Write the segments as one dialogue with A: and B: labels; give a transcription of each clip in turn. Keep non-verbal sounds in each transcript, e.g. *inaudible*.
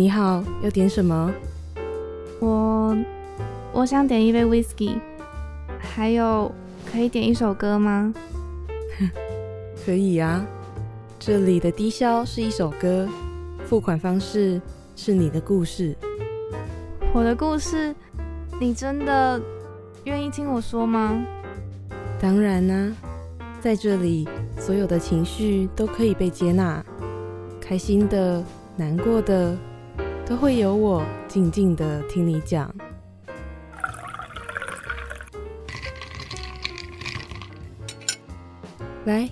A: 你好，要点什么？
B: 我我想点一杯 whisky，还有可以点一首歌吗？*laughs*
A: 可以啊，这里的低消是一首歌，付款方式是你的故事。
B: 我的故事，你真的愿意听我说吗？
A: 当然啦、在这里，所有的情绪都可以被接纳，开心的、难过的，都会有我静静的听你讲。来，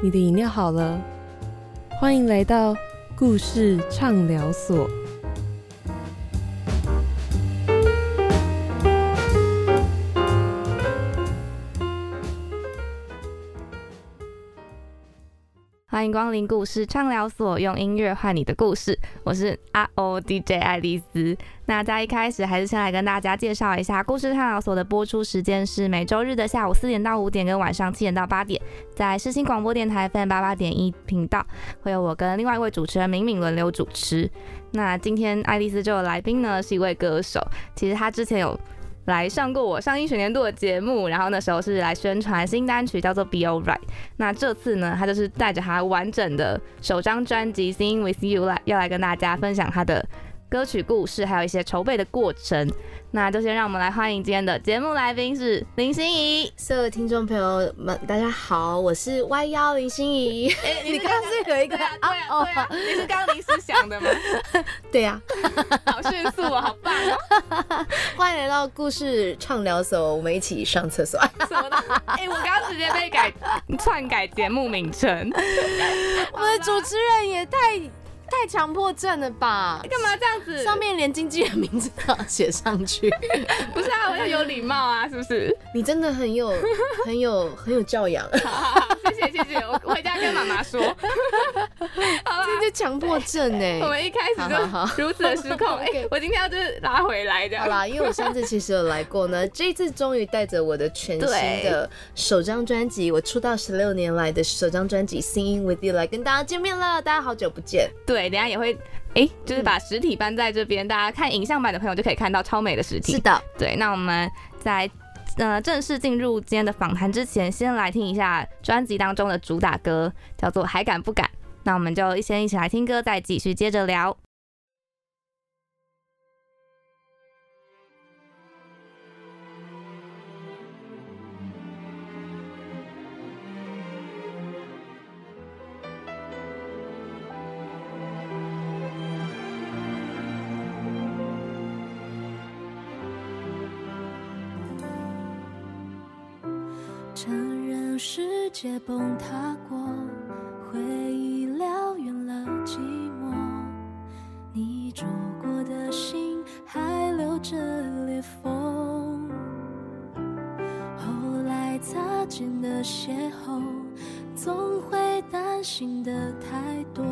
A: 你的饮料好了，欢迎来到故事畅聊所。
B: 欢迎光临故事畅聊所，用音乐换你的故事。我是阿 O DJ 爱丽丝。那在一开始，还是先来跟大家介绍一下故事探索所的播出时间是每周日的下午四点到五点，跟晚上七点到八点，在世新广播电台 FM 八八点一频道，会有我跟另外一位主持人敏敏轮流主持。那今天爱丽丝这位来宾呢，是一位歌手，其实他之前有。来上过我上一学年度的节目，然后那时候是来宣传新单曲叫做《Be Alright》。那这次呢，他就是带着他完整的首张专辑《Sing With You》来，要来跟大家分享他的歌曲故事，还有一些筹备的过程。那就先让我们来欢迎今天的节目来宾是林心怡。
C: 所有听众朋友们，大家好，我是 Y 幺林心怡。
B: 哎、
C: 你 *laughs* 刚刚是有一个
B: 对啊，对啊，对啊，你是刚刚临时想的吗？*laughs*
C: 对呀、*laughs*
B: 好迅速哦，好棒哦！
C: 欢迎来到故事畅聊所，我们一起上厕所。
B: 什么的？哎、我刚刚直接被改篡改节目名称，
C: 我们的主持人也太太强迫症了吧？
B: 干嘛这样子？
C: 上面连经纪人名字都要写上去，*laughs*
B: 不是啊，我要有礼貌啊，是不是？
C: 你真的很有很有很有教养，
B: 好好好，谢谢我我回家跟妈妈说。*laughs* 好
C: 这
B: 啦，
C: 就强迫症哎、
B: 我们一开始就如此的失控，*laughs* 哎、我今天要就是拉回来这样。
C: 好啦，因为我上次其实有来过呢，这一次终于带着我的全新的首张专辑，我出道十六年来的首张专辑《Singing with You》来跟大家见面了，大家好久不见。
B: 对，等下也会，哎、就是把实体搬在这边，大家看影像版的朋友就可以看到超美的实体。
C: 是的，
B: 对，那我们在那正式进入今天的访谈之前，先来听一下专辑当中的主打歌，叫做《还敢不敢》。那我们就先一起来听歌，再继续接着聊。
D: 世界崩塌过，回忆燎原了寂寞。你住过的心还留着裂缝。后来擦肩的邂逅，总会担心的太多。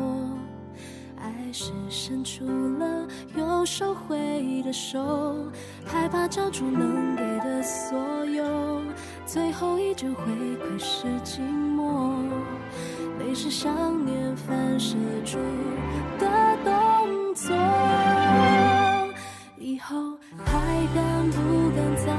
D: 爱是伸出了又收回的手，害怕交出能给的所有，最后依旧会窥视寂寞。泪是想念反射出的动作，以后还敢不敢再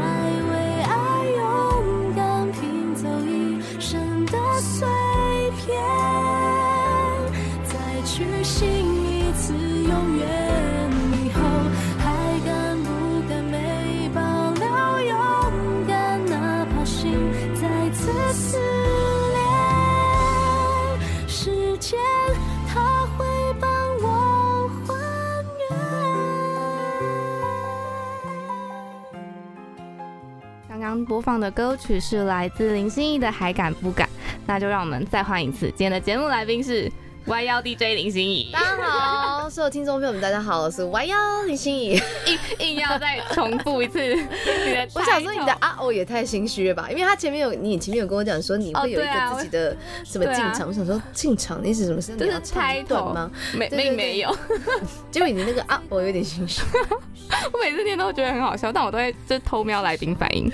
B: 播放的歌曲是来自林心怡的《还敢不敢》，那就让我们再换一次。今天的节目来宾是 Y 幺 DJ 林心怡，
C: 大家好，所有听众朋友们，大家好，我是歪腰林心怡。
B: 硬硬要再重复一次你的。*laughs*
C: 我想说你的啊哦也太心虚了吧，因为他前面有你前面有跟我讲说你会有一个自己的什么进场，我想说进场你是什么是
B: 这是
C: 你要唱一
B: title
C: 段吗？
B: 没
C: 对对
B: 并没有，*laughs*
C: 结果你那个啊我有点心虚，*laughs*
B: 我每次听都觉得很好笑，但我都会就偷瞄来宾反应。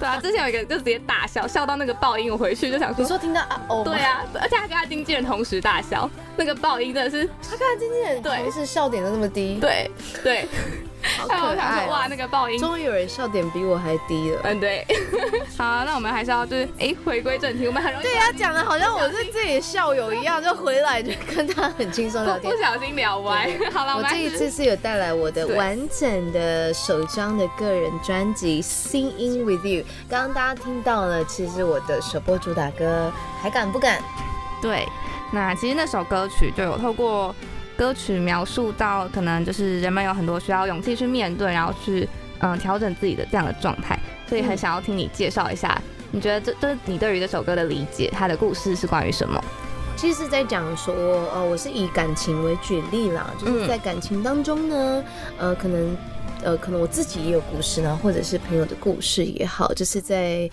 B: 对啊，之前有一个就直接大笑，笑到那个爆音，我回去就想说，
C: 你说听到啊哦
B: 对，啊，而且他跟他经纪人同时大笑，那个爆音真的是
C: 他跟他经纪人
B: 对
C: 同事笑点都那么低，
B: 对对，
C: 好可爱、
B: 说哇，那
C: 哦。
B: 个爆音。
C: 终于有人笑点比我还低了。
B: 嗯，对。*laughs* 好，那我们还是要就是哎，回归正题，我们很容易
C: 对呀、讲的好像我是自己的校友一样，就回来就跟他很轻松聊天
B: 不不。小心聊歪。*laughs* 好了，
C: 我这一次是有带来我的完整的首张的个人专辑《Sing In With You》。刚刚大家听到了，其实我的首播主打歌还敢不敢？
B: 对，那其实那首歌曲就有透过歌曲描述到，可能就是人们有很多需要勇气去面对，然后去嗯调整自己的这样的状态，所以很想要听你介绍一下，你觉得这这你对于这首歌的理解，它的故事是关于什么？
C: 其实是在讲说，呃，我是以感情为举例啦，就是在感情当中呢，呃，可能。呃，可能我自己也有故事呢，或者是朋友的故事也好，就是在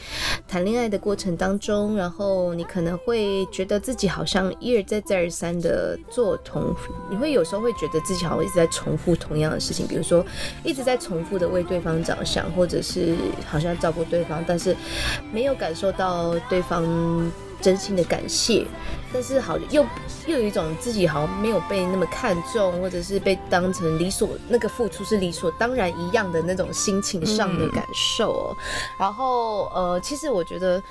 C: 谈恋爱的过程当中，然后你可能会觉得自己好像一而再再而三的做同，你会有时候会觉得自己好像一直在重复同样的事情，比如说一直在重复的为对方着想，或者是好像照顾对方，但是没有感受到对方真心的感谢，但是好又又有一种自己好像没有被那么看重，或者是被当成理所那个付出是理所当然一样的那种心情上的感受哦。然后呃，其实我觉得，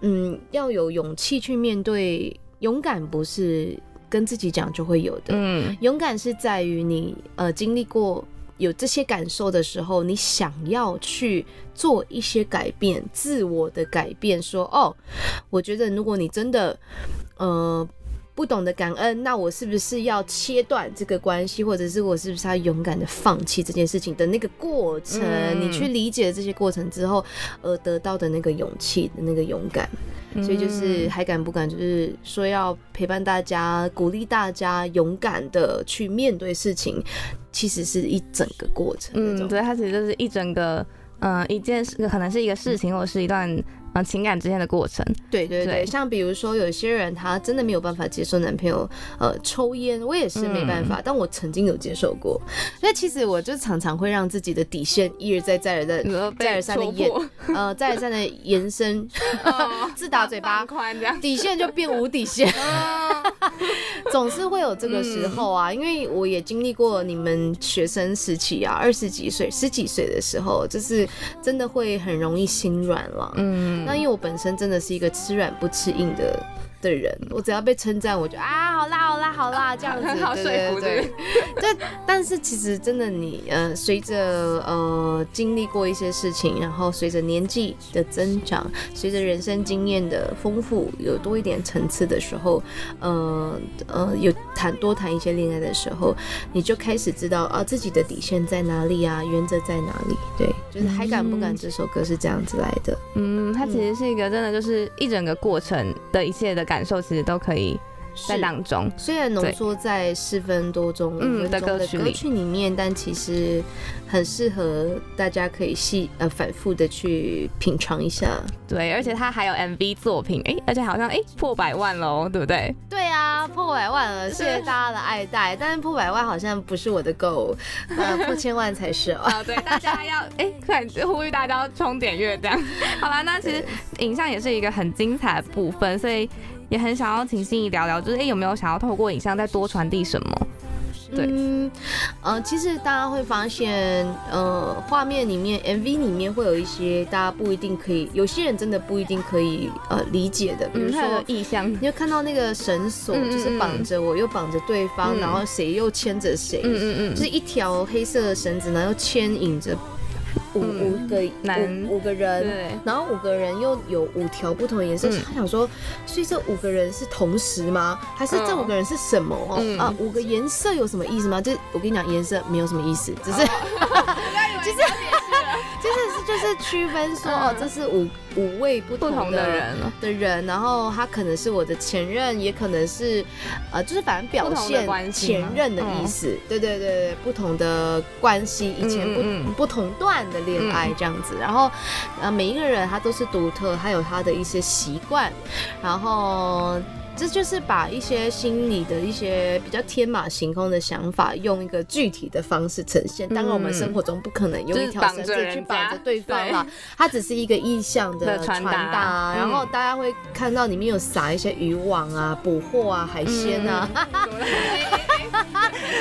C: 嗯，要有勇气去面对，勇敢不是跟自己讲就会有的，
B: 嗯。
C: 勇敢是在于你呃经历过有这些感受的时候，你想要去做一些改变，自我的改变。说哦，我觉得如果你真的呃不懂得感恩，那我是不是要切断这个关系，或者是我是不是要勇敢的放弃这件事情的那个过程？
B: 嗯
C: 你去理解这些过程之后，而得到的那个勇气的那个勇敢。所以就是还敢不敢，就是说要陪伴大家，鼓励大家勇敢的去面对事情，其实是一整个过程
B: 嗯，对，它其实就是一整个嗯、呃一件事，可能是一个事情，或者是一段嗯、呃情感之间的过程。
C: 对对对，
B: 对
C: 像比如说有些人他真的没有办法接受男朋友呃抽烟，我也是没办法，但我曾经有接受过。那其实我就常常会让自己的底线一而再再而再再而三的延呃再而三的延伸，
B: 哦
C: 自打嘴巴。底线就变无底线。总是会有这个时候啊，因为我也经历过你们学生时期啊，二十几岁、十几岁的时候，就是真的会很容易心软了。
B: 嗯，
C: 那因为我本身真的是一个吃软不吃硬的的人，我只要被称赞，我就啊好啦好啦好啦这样子，
B: 很 *laughs* 好
C: 对
B: 说服
C: 对对。*laughs* 这但是其实真的你呃，随着呃经历过一些事情，然后随着年纪的增长，随着人生经验的丰富，有多一点层次的时候，呃呃有谈多谈一些恋爱的时候，你就开始知道啊自己的底线在哪里啊，原则在哪里。对，就是还敢不敢这首歌是这样子来的。
B: 嗯，它其实是一个真的就是一整个过程的一切的感受，其实都可以在
C: 是
B: 当中。
C: 虽然浓缩在四分多钟、五
B: 嗯
C: 分钟的歌
B: 曲里
C: 曲里面，但其实很适合大家可以细呃反复的去品尝一下。
B: 对，而且它还有 MV 作品，哎、而且好像哎、破百万喽，对不对？
C: 对啊，破百万了，谢谢大家的爱戴。但是破百万好像不是我的 goal，呃，破千万才是哦。*laughs*
B: 啊，对，大家要哎，快、呼吁大家要冲点阅这样。好啦，那其实影像也是一个很精彩的部分，所以也很想要请心怡聊聊，就是哎、有没有想要透过影像再多传递什么？对。
C: 嗯，呃，其实大家会发现，呃，画面里面 MV 里面会有一些大家不一定可以，有些人真的不一定可以呃理解的，比如说
B: 的意象，
C: 你就看到那个绳索，就是绑着我，又绑着对方，
B: 嗯。
C: 然后谁又牵着谁，
B: 嗯嗯嗯，
C: 就是一条黑色的绳子，然后又牵引着五、
B: 嗯
C: 五个
B: 男
C: 五五个人。
B: 对，
C: 然后五个人又有五条不同的颜色，
B: 嗯
C: 他想说，所以这五个人是同时吗？还是这
B: 嗯
C: 五个人是什么？哦
B: 嗯
C: 啊，五个颜色有什么意思吗？就是我跟你讲，颜色没有什么意思，只是 *laughs* 就是就是区分说，
B: 嗯
C: 哦，这是五五位不同
B: 的人了，
C: 的人，然后他可能是我的前任，也可能是，呃，就是反正表现前任的意思。对对对对，不同的关系，以前不、不同段的恋爱这样子。然后，呃，每一个人他都是独特，他有他的一些习惯，然后。这就是把一些心里的一些比较天马行空的想法，用一个具体的方式呈现。当然，我们生活中不可能用一条绳子去绑着对方啦，它只是一个意向的
B: 的传
C: 传
B: 达
C: 达，然
B: 嗯。
C: 后大家会看到里面有撒一些渔网啊、捕获啊、海鲜啊，*laughs* *laughs*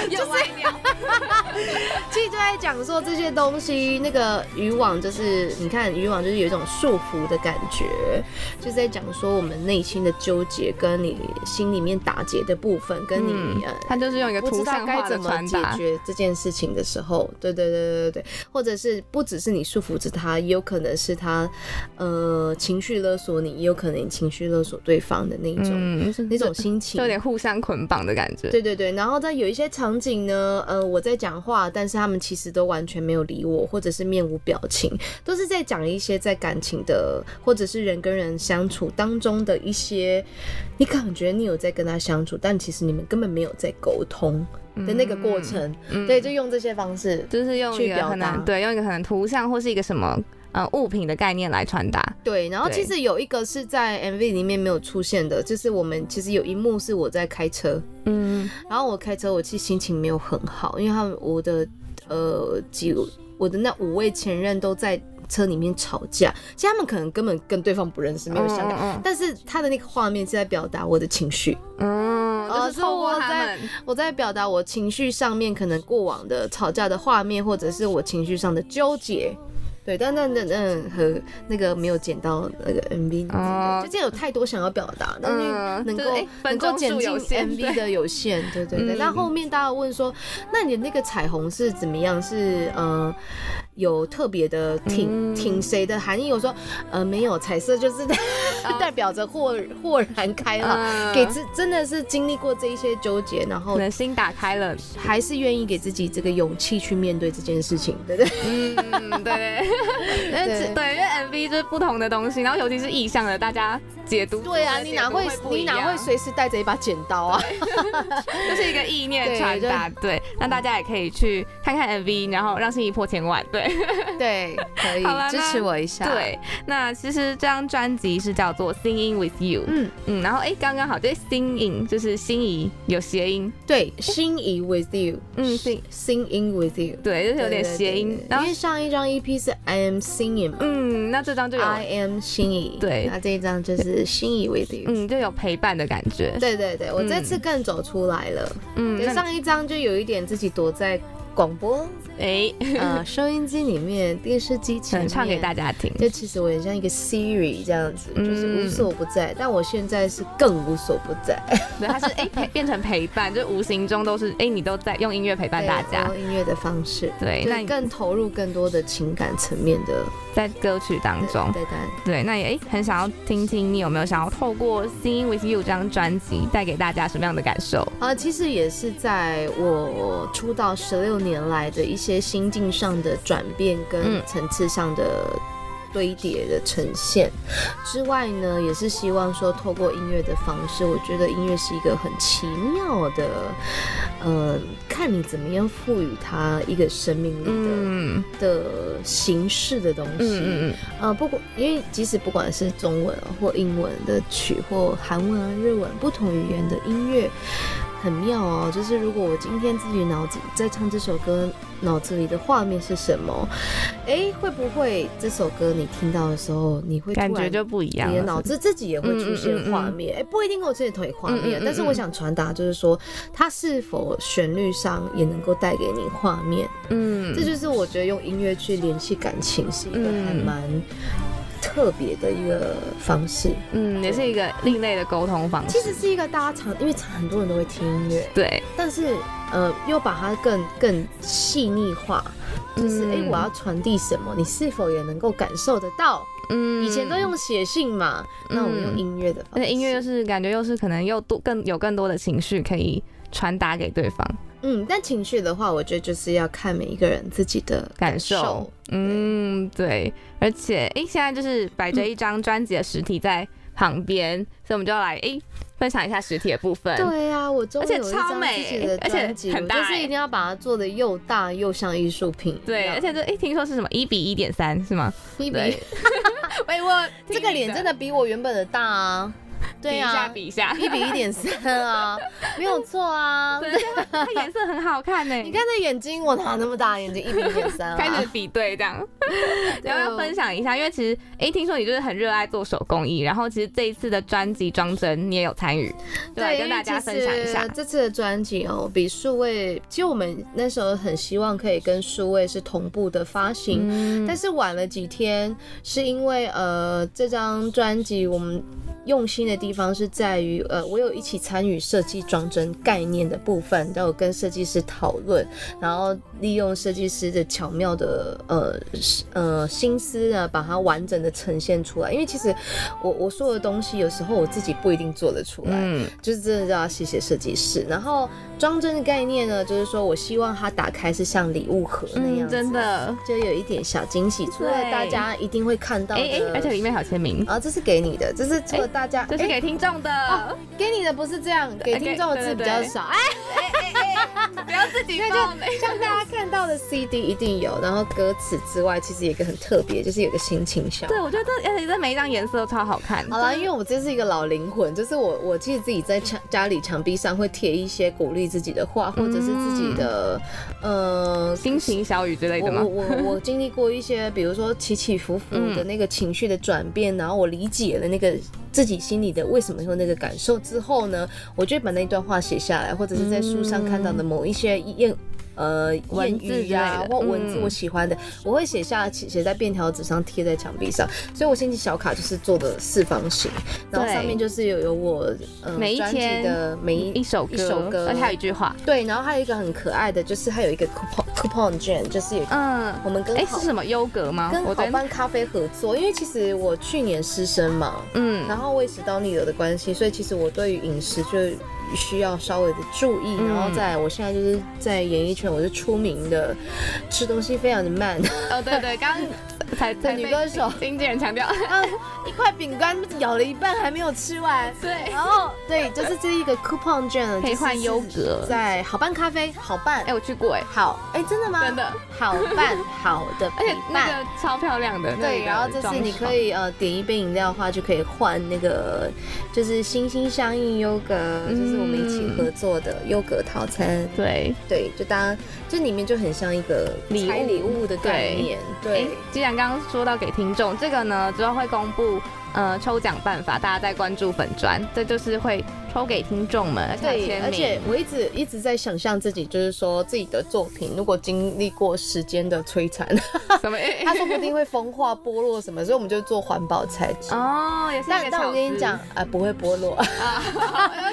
C: *laughs*
B: 嗯，又
C: 讲说这些东西，那个渔网就是你看渔网就是有一种束缚的感觉，就是在讲说我们内心的纠结，跟你心里面打结的部分，跟你、
B: 嗯
C: 呃
B: 他就是用一个图像化
C: 怎么解决这件事情的时候，对对对对对对，或者是不只是你束缚着他，也有可能是他呃情绪勒索你，也有可能你情绪勒索对方的那种、那种心情
B: 有。点互相捆绑的感觉。
C: 对对对，然后在有一些场景呢，呃，我在讲话，但是他们其实都完全没有理我，或者是面无表情，都是在讲一些在感情的，或者是人跟人相处当中的一些，你感觉你有在跟他相处，但其实你们根本没有在沟通的那个过程。
B: 嗯
C: 对，就用这些方式。
B: 就是用一
C: 去表达
B: 对用一个可能图像或是一个什么呃物品的概念来传达。
C: 对，然后其实有一个是在 MV 里面没有出现的，就是我们其实有一幕是我在开车，
B: 嗯
C: 然后我开车，我其实心情没有很好，因为他们我的呃几我的那五位前任都在车里面吵架，其实他们可能根本跟对方不认识，没有相干。
B: 嗯
C: 但是他的那个画面是在表达我的情绪，
B: 嗯，
C: 哦
B: 就是
C: 我在
B: 们，
C: 我在表达我情绪上面可能过往的吵架的画面，或者是我情绪上的纠结。对，但那那那和那个没有剪到那个 MV，
B: 哦
C: 就这有太多想要表达，但是
B: 嗯
C: 能够、能够剪进 MV 的有限，对对对。
B: 嗯
C: 那、后面大家问说，那你的那个彩虹是怎么样？是呃有特别的挺、
B: 嗯
C: 挺谁的含义？我说呃没有，彩色就是代 *laughs* 代表着豁豁然开朗，
B: 嗯
C: 给自真的是经历过这一些纠结，然后
B: 心打开了。
C: 还是愿意给自己这个勇气去面对这件事情，对不对？
B: 嗯，对，*laughs* *laughs*
C: 对
B: 对，因为 MV 就是不同的东西，然后尤其是意象的，大家解读
C: 对啊，你哪会你哪会随时带着一把剪刀啊？
B: 就 *laughs* 是一个意念传达，对，那大家也可以去看看 MV，然后让心仪破千万，对。*laughs*
C: 对，可以支持我一下。，
B: 对。那其实这张专辑是叫做 Singing with You，
C: 嗯，
B: 嗯，然后哎，刚刚好，这 Singing 就是心仪有谐音，
C: 对，心仪 with you，
B: 嗯，sing
C: sing in with you，
B: 对，就是有点谐音，
C: 因为上一张 EP 是 I am singing 嘛。
B: 嗯，那这张就有
C: ，I am 心仪，
B: 对。
C: 那这一张就是心仪 with you。
B: 嗯就有陪伴的感觉，
C: 对对对，我这次更走出来了。
B: 嗯，
C: 上一张就有一点自己躲在广播、
B: 哎，
C: 呃 *laughs* 收音机里面、电视机前面
B: 唱给大家听，
C: 就其实我很像一个 Siri 这样子，
B: 嗯。
C: 就是无所不在。但我现在是更无所不在，
B: 对，它是哎陪 *laughs* 变成陪伴，就无形中都是哎你都在用音乐陪伴大家，
C: 用音乐的方式，
B: 对，那你
C: 更投入更多的情感层面的
B: 在歌曲当中，
C: 对
B: 那也哎很想要听听你有没有想要透过《Singing with You》这张专辑带给大家什么样的感受？
C: 啊，其实也是在我出道十六年来的一些心境上的转变跟
B: 嗯。
C: 层次上的堆叠的呈现之外呢，也是希望说透过音乐的方式，我觉得音乐是一个很奇妙的，呃，看你怎么样赋予它一个生命力的、
B: 嗯。
C: 的形式的东西。
B: 嗯嗯
C: 呃，不管因为即使不管是中文啊或英文的曲，或韩文啊、日文不同语言的音乐，很妙哦。就是如果我今天自己脑子在唱这首歌，脑子里的画面是什么？哎，会不会这首歌你听到的时候，你会
B: 嗯，感觉就不一样。
C: 你的脑子自己也会出现
B: 嗯嗯
C: 画面，哎、不一定跟我自己同一画面，但是我想传达就是说，它是否旋律上也能够带给你画面，
B: 嗯，
C: 这就是我觉得用音乐去联系感情是一个
B: 嗯
C: 还蛮特别的一个方式。
B: 嗯也是一个另类的沟通方式。
C: 其实是一个大家常，因为常很多人都会听音乐，
B: 对，
C: 但是呃，又把它更更细腻化，就是哎、
B: 嗯
C: 我要传递什么，你是否也能够感受得到？
B: 嗯。
C: 以前都用写信嘛，那我们用
B: 嗯
C: 音乐的方式，
B: 而且音乐又是感觉又是可能又多更有更多的情绪可以传达给对方
C: 嗯，但情绪的话，我觉得就是要看每一个人自己的
B: 感受。嗯，对，而且诶，现在就是摆着一张专辑的实体在旁边，所以我们就要来诶分享一下实体的部分。
C: 对啊，我
B: 而且超美而且很大欸
C: 就是一定要把它做的又大又像艺术品一
B: 对，而且这诶，听说是什么一比一点三是吗？
C: 一比
B: 对，喂 *laughs* 我 *laughs*
C: 这个脸真的比我原本的大啊！*laughs* 对
B: 比一比一下，
C: 一比一点三啊，*laughs* 没有错啊。
B: 对，它颜色很好看呢。*laughs*
C: 你看这眼睛，我哪那么大眼睛？一比一点三啊。
B: 开始比对这样，然后要分享一下，因为其实哎、听说你就是很热爱做手工艺，然后其实这一次的专辑装帧你也有参与，
C: 对，
B: 跟大家分享一下。
C: 这次的专辑哦，比数位，其实我们那时候很希望可以跟数位是同步的发行，
B: 嗯
C: 但是晚了几天，是因为呃这张专辑我们。用心的地方是在于，呃，我有一起参与设计装帧概念的部分，然后跟设计师讨论，然后利用设计师的巧妙的呃呃心思呢，把它完整的呈现出来。因为其实我我说的东西，有时候我自己不一定做得出来，
B: 嗯，
C: 就是真的要谢谢设计师。然后装帧的概念呢，就是说我希望它打开是像礼物盒那样
B: 真的，
C: 就有一点小惊喜。除了大家一定会看到的，
B: 哎哎，而且里面还有签名，
C: 啊，这是给你的，这是除了大家，
B: 这是
C: 哎
B: 给听众的，
C: 给你的不是这样，给听众的字比较少。哎，
B: 不要自己
C: 那
B: 放
C: 就像大家看到的 CD 一定有，然后歌词之外，其实有一个很特别，就是有个心情小。
B: 对，我觉得这而且这每一张颜色都超好看。
C: 好了，因为我这是一个老灵魂，就是我我其实自己在墙家里墙壁上会贴一些鼓励自己的话，或者是自己的、呃
B: 心情小语之类的吗
C: 我？我我经历过一些，比如说起起伏伏的那个情绪的转变，然后我理解了那个自己心里的为什么有那个感受之后呢，我就会把那段话写下来，或者是在书上看到的某一些谚。呃，谚
B: 文字
C: 语呀、
B: 之类的。
C: 或文字
B: 嗯。
C: 我喜欢的，我会写下写在便条纸上，贴在墙壁上。所以我先期小卡就是做的四方形，然后上面就是有有我呃
B: 每一天
C: 的每一
B: 一首歌，
C: 一首歌，
B: 而且还有一句话，
C: 对，然后还有一个很可爱的，就是还有一个 coupon coupon 券，就是有
B: 嗯，
C: 我们跟
B: 哎
C: 好
B: 是什么？优格吗？
C: 跟好班咖啡合作，因为其实我去年失身嘛，
B: 嗯。
C: 然后我也食道逆流的关系，所以其实我对于饮食就需要稍微的注意。
B: 嗯。
C: 然后再我现在就是在演艺圈，我是出名的吃东西非常的慢，
B: 哦对对，刚刚 *laughs* 才才
C: 女歌手。
B: 经纪人强调，*laughs*
C: 啊，一块饼干咬了一半还没有吃完。
B: 对，
C: 然后对，就是这一个 coupon 券
B: 可以换优格。
C: 在好办咖啡，好办。
B: 哎我去过哎，
C: 好，哎真的吗？
B: 真的，
C: 好办好的
B: 而且。那个超漂亮的，
C: 对，然后这次你可
B: 以
C: 以呃点一杯饮料的话，就可以换那个就是心心相印优格，就是我们一起合作的优格套餐。
B: 对。
C: 对，就当这里面就很像一个
B: 礼
C: 礼物的概念。对
B: 哎，既然刚刚说到给听众，这个呢之后会公布呃抽奖办法，大家再关注粉砖，这就是会抽给听众们，
C: 对，而且。我一直一直在想象自己，就是说自己的作品如果经历过时间的摧残，
B: 什么？哎 *laughs*
C: 它说不定会风化剥落什么，所以我们就做环保材质。
B: 哦，也是一
C: 但但我跟你讲，啊，不会剥落。*laughs*
B: 啊，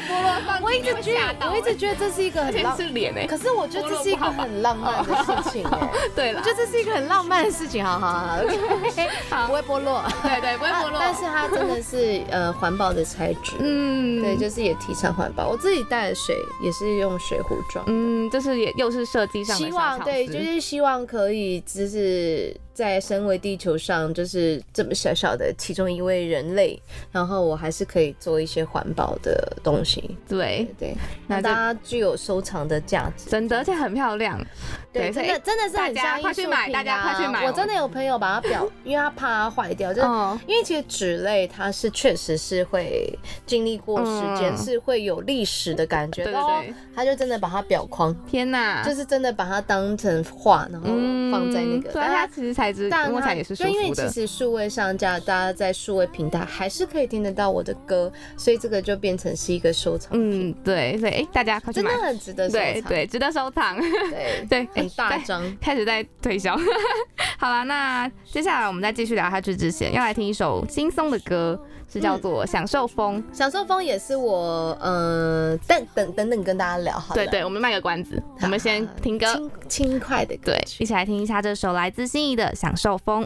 B: 菠萝放
C: 我一直觉得，我一直觉得这是一个很浪
B: 是脸哎，
C: 可是我觉得这是一个很浪漫的事情哎、*laughs*
B: 对了
C: 我觉，得这是一个很浪漫的事情，好好好不会剥落，
B: 对对，不会剥落，
C: 但是它真的是 *laughs* 呃环保的材质，
B: 嗯，
C: 对，就是也提倡环保。我自己带的水也是用水壶装，
B: 嗯，就是也又是设计上的
C: 希望对，就是希望可以就是在身为地球上就是这么小小的其中一位人类，然后我还是可以做一些环保的东西，
B: 对，
C: 对，
B: 那
C: 大家具有收藏的价值。
B: 真的，而且很漂亮，
C: 对，
B: 所以
C: 真的真的是很像艺术
B: 快去买
C: 品啊
B: 大家快去买。
C: 我真的有朋友把它表，因为他怕它坏掉，就是。
B: 哦，
C: 因为其实纸类它是确实是会经历过时间，
B: 嗯。
C: 是会有历史的感觉，
B: 对对
C: 他就真的把它裱框，
B: 天哪，
C: 就是真的把它当成画，然后放在那个。
B: 对啊，它其实材质
C: 但它
B: 摸起来也是舒
C: 对因为，其实数位上架，大家在数位平台还是可以听得到我的歌，所以这个就变成是一个收藏品，
B: 嗯，对，所以哎，大家快去买
C: 真的，很值得收藏。
B: 对对，值得收藏，*laughs*
C: 对
B: 对，
C: 很大
B: 哎
C: 张。
B: 开始在推销。*laughs* 好了，那接下来我们再继续聊下去之前，要来听一首轻松的歌，是叫做《享受风》。
C: 享受风也是我，呃，等等等等跟大家聊好了。
B: 对对，我们卖个关子，我们先听歌。
C: 轻轻快的歌
B: 对，一起来听一下这首来自心仪的《享受风》。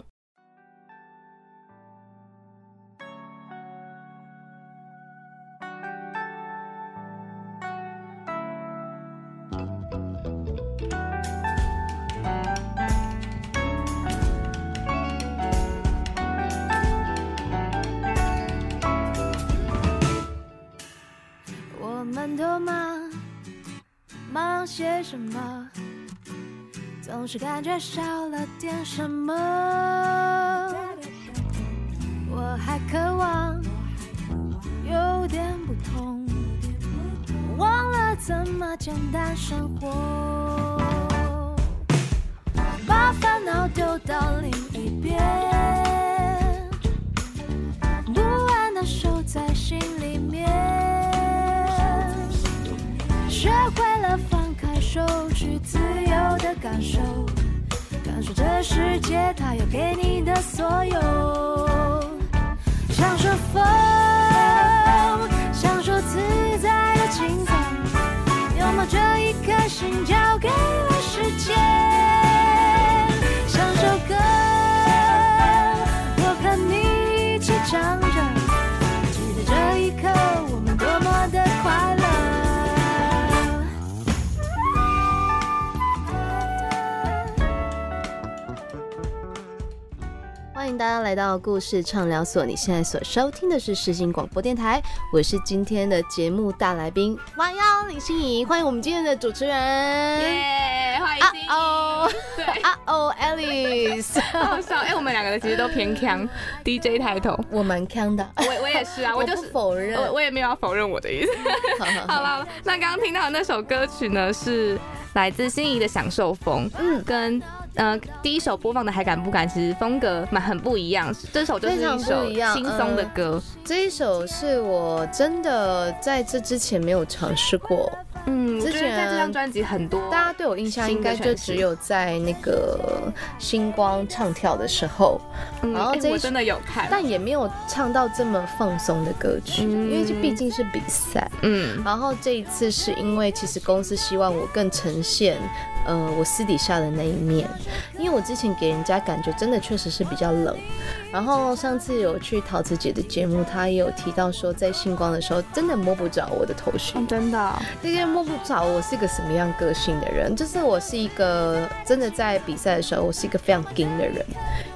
D: 些什么？总是感觉少了点什么。我还渴望有点不同，忘了怎么简单生活，把烦恼丢到另一边，不安的守在心里面，学会了手，去自由的感受，感受这世界它要给你的所有。享受风，享受自在的轻松，拥抱这一颗心交给了时间。
C: 大家来到故事畅聊所，你现在所收听的是世新广播电台，我是今天的节目大来宾弯腰林心怡，欢迎我们今天的主持人。
B: 耶，欢迎
C: 啊
B: 心怡。
C: 哦
B: 对，
C: 啊哦，Alice，
B: 好笑。*laughs* 哎，我们两个的其实都偏强 *laughs* DJ 抬头，
C: 我蛮强的，
B: 我我也是啊，*laughs* 我就是。
C: 否认。
B: 我我也没有要否认我的意思。
C: 好好
B: 好了，那刚刚听到的那首歌曲呢，是来自心仪的《享受风》，
C: 嗯，
B: 跟呃第一首播放的《还敢不敢》其实风格蛮很不一样。这首就是一首轻松的歌，
C: 这一首是我真的在这之前没有尝试过，
B: 嗯，
C: 之
B: 觉得在这张专辑很多
C: 大家对我印象应该就只有在那个星光唱跳的时候，
B: 嗯
C: 然后这一
B: 真的有看，
C: 但也没有唱到这么放松的歌曲，
B: 嗯。
C: 因为这毕竟是比赛。
B: 嗯。
C: 然后这一次是因为其实公司希望我更呈现，呃，我私底下的那一面，因为我之前给人家感觉真的确实是比较冷。然后上次有去桃子姐的节目，她也有提到说，在星光的时候真的摸不着我的头绪。
B: 哦，真的哦，
C: 这些摸不着我是个什么样个性的人，就是我是一个真的在比赛的时候，我是一个非常硬的人，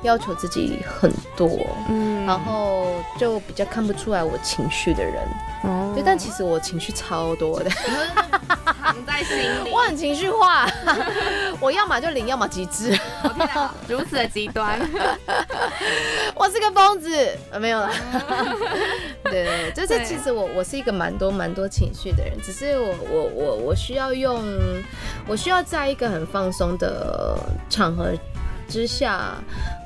C: 要求自己很多，
B: 嗯。
C: 然后就比较看不出来我情绪的人。
B: 哦。
C: 对，但其实我情绪超多的，
B: 藏在心里，
C: 我很情绪化，我要么就零，要么极致，
B: 我天哪，如此的极端，*laughs*
C: 我是个疯子，呃没有啦。对 *laughs* 对，对就是其实我我是一个蛮多蛮多情绪的人，只是我我我我需要用，我需要在一个很放松的场合之下，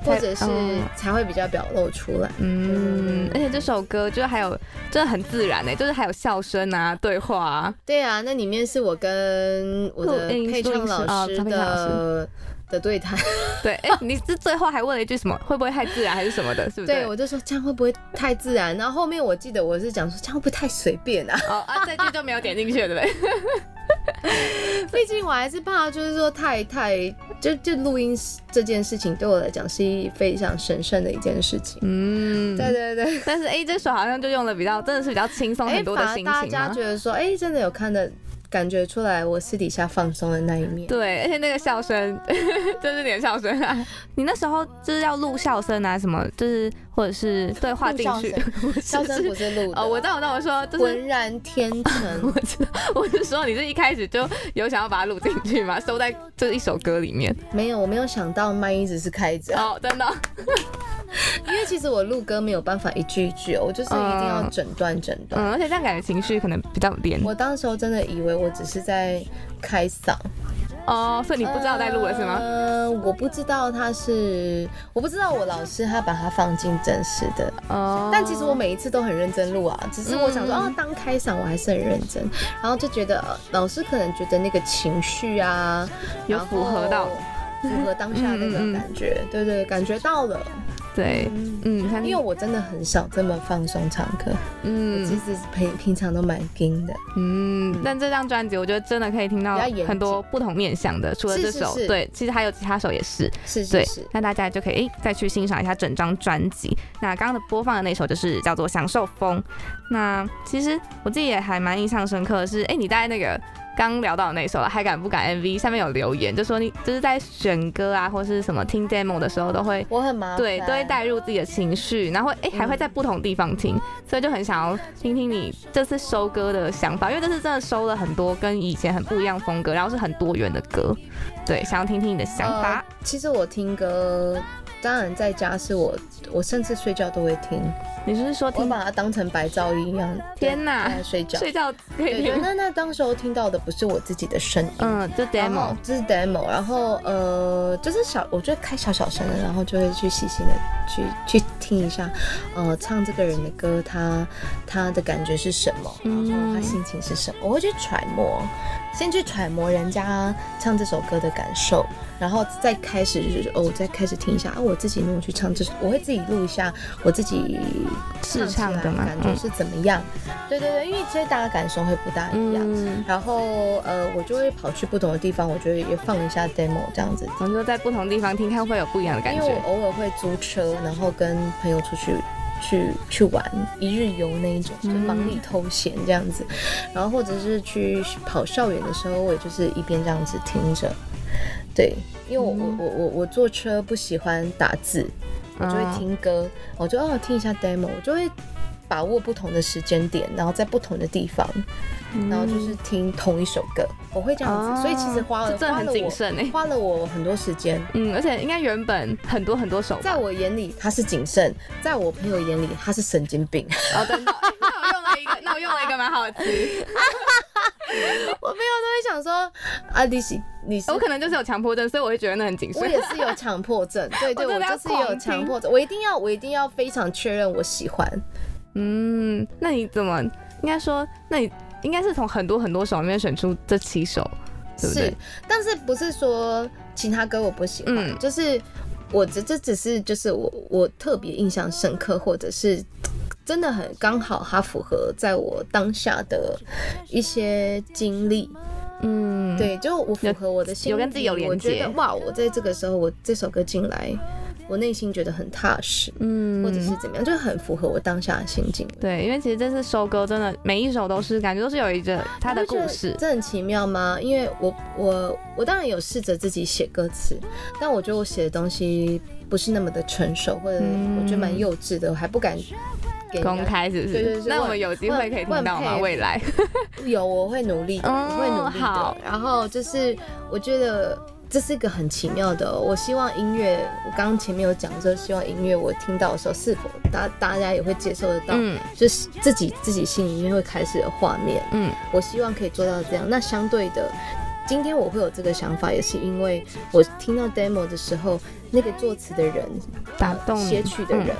C: 或者是
B: 嗯。
C: 才会比较表露出来。
B: 嗯，而且这首歌就是还有真的很自然呢，就是还有笑声啊、对话啊，
C: 对啊，那里面是我跟我的配唱老师。的的对谈。*laughs*
B: 对，哎、你这最后还问了一句什么？会不会太自然还是什么的？是不是？
C: 对，我就说这样会不会太自然？然后后面我记得我是讲说这样会不会太随便啊？
B: 哦啊，这句就没有点进去，对不对？*laughs*
C: 毕竟我还是怕，就是说太太就就录音这件事情对我来讲是一非常神圣的一件事情。
B: 嗯，
C: 对对对，
B: 但是哎、这首好像就用了比较，真的是比较轻松很多的心情嘛。
C: 大家觉得说，哎、真的有看的感觉出来我私底下放松的那一面。
B: 对，而且那个笑声，*laughs* 就是你的笑声啊！你那时候就是要录笑声啊，什么就是或者是对话进去，
C: 笑声不
B: 是
C: 是录的，*laughs*
B: 哦，我知道，我知道，我说就是
C: 浑然天成
B: 我。知道，我是说你是一开始就有想要把它录进去吗？*laughs* 收在这一首歌里面？
C: 没有，我没有想到麦一直是开着，
B: 哦，真的哦，
C: 因为其实我录歌没有办法一句一句哦，我就是一定要整段整段。
B: 嗯，而且这样感觉情绪可能比较连
C: 我当时候真的以为我只是在开嗓，
B: 哦，所以你不知道在录了是吗？
C: 呃，我不知道他是，我不知道我老师他把它放进真实的，
B: 哦，
C: 但其实我每一次都很认真录啊，只是我想说，
B: 嗯。
C: 哦，当开嗓我还是很认真，然后就觉得、呃老师可能觉得那个情绪啊，
B: 有符合到。
C: 符合当下那个
B: 嗯嗯嗯。
C: 感觉，对对，感觉到了，
B: 对，嗯，
C: 因为我真的很少这么放松唱歌，嗯。其
B: 嗯
C: 实平平常都蛮硬的，
B: 嗯，但这张专辑我觉得真的可以听到很多不同面向的，除了这首，对，其实还有其他首也是，
C: 是是是，，
B: 那大家就可以诶再去欣赏一下整张专辑。那刚刚的播放的那首就是叫做《享受风》。那其实我自己也还蛮印象深刻的是，哎、你在那个刚聊到的那首了，还敢不敢 MV 下面有留言，就说你就是在选歌啊，或是什么听 demo 的时候都会。
C: 我很麻烦，
B: 对，都会带入自己的情绪，然后哎、还会在不同地方听，所以就很想要听听你这次收歌的想法，因为这次真的收了很多跟以前很不一样风格，然后是很多元的歌，对，想要听听你的想法。
C: 呃其实我听歌当然在家是我，我甚至睡觉都会听，
B: 你是说
C: 我
B: 听？
C: 把它当成白噪音一样。
B: 天哪
C: 在睡觉。
B: 睡觉可以
C: 对？那那当时候听到的不是我自己的声音，
B: 嗯，就
C: 然后
B: demo。
C: 这是 demo，然后呃，就是小，我就开小小声的，然后就会去细心的去去听一下，呃，唱这个人的歌，他他的感觉是什么，然后他心情是什么，我会去揣摩，先去揣摩人家唱这首歌的感受，然后再开始就是哦，再开始听一下啊，我自己如果去唱这首，我会自己录一下我自己
B: 试唱的
C: 感觉是怎么样？对对对，因为其实大家感受会不大一样。
B: 嗯，
C: 然后呃，我就会跑去不同的地方，我觉得也放一下 demo 这样子，
B: 我们就在不同地方听，看会有不一样的感觉
C: 因为我。偶尔会租车，然后跟朋友出去去去玩一日游那一种，就
B: 嗯
C: 忙里偷闲这样子，然后或者是去跑校园的时候，我也就是一边这样子听着，对，因为我我我我我坐车不喜欢打字，我就会听歌，我就哦听一下 demo，我就会把握不同的时间点，然后在不同的地方。然后就是听同一首歌，我会这样子，
B: 哦
C: 所以其实花了
B: 这真的很谨慎哎。
C: 花了我很多时间。
B: 嗯，而且应该原本很多很多首。
C: 在我眼里他是谨慎，在我朋友眼里他是神经病。
B: 哦，真的，哎那我用了一个，那我用了一个蛮好的词，*laughs*
C: 我朋友都会想说啊，你是你是
B: 我。可能就是有强迫症，所以我会觉得那很谨慎。
C: 我也是有强迫症，对 *laughs* 对，我就是有强迫症，我一定要，我一定要非常确认我喜欢。
B: 嗯，那你怎么应该说？那你应该是从很多很多首里面选出这七首，对不
C: 是？，但是不是说其他歌我不喜欢，
B: 嗯。
C: 就是我这这只是就是我我特别印象深刻，或者是真的很刚好它符合在我当下的一些经历，
B: 嗯，
C: 对，就我符合我的心
B: 有跟自己有连
C: 我觉
B: 接
C: 得哇，我在这个时候我这首歌进来，我内心觉得很踏实，
B: 嗯，
C: 或者是怎么样，就很符合我当下的心境。
B: 对，因为其实这次收歌真的每一首都是感觉都是有一个它的故事，
C: 这很奇妙吗？因为我我我当然有试着自己写歌词，但我觉得我写的东西不是那么的成熟，或者
B: 嗯
C: 我觉得蛮幼稚的，我还不敢给
B: 公。开是不是？
C: 对对对
B: 那我们有机会可以听到吗？未来，*laughs*
C: 有，我会努力我会努力。然后就是我觉得。这是一个很奇妙的哦、我希望音乐，我刚刚前面有讲，就是希望音乐我听到的时候，是否大大家也会接受得到，
B: 嗯。
C: 就是自己自己心里面会开始的画面，
B: 嗯。
C: 我希望可以做到这样。那相对的，今天我会有这个想法，也是因为我听到 demo 的时候，那个作词的人、
B: 打动你。
C: 写曲的人，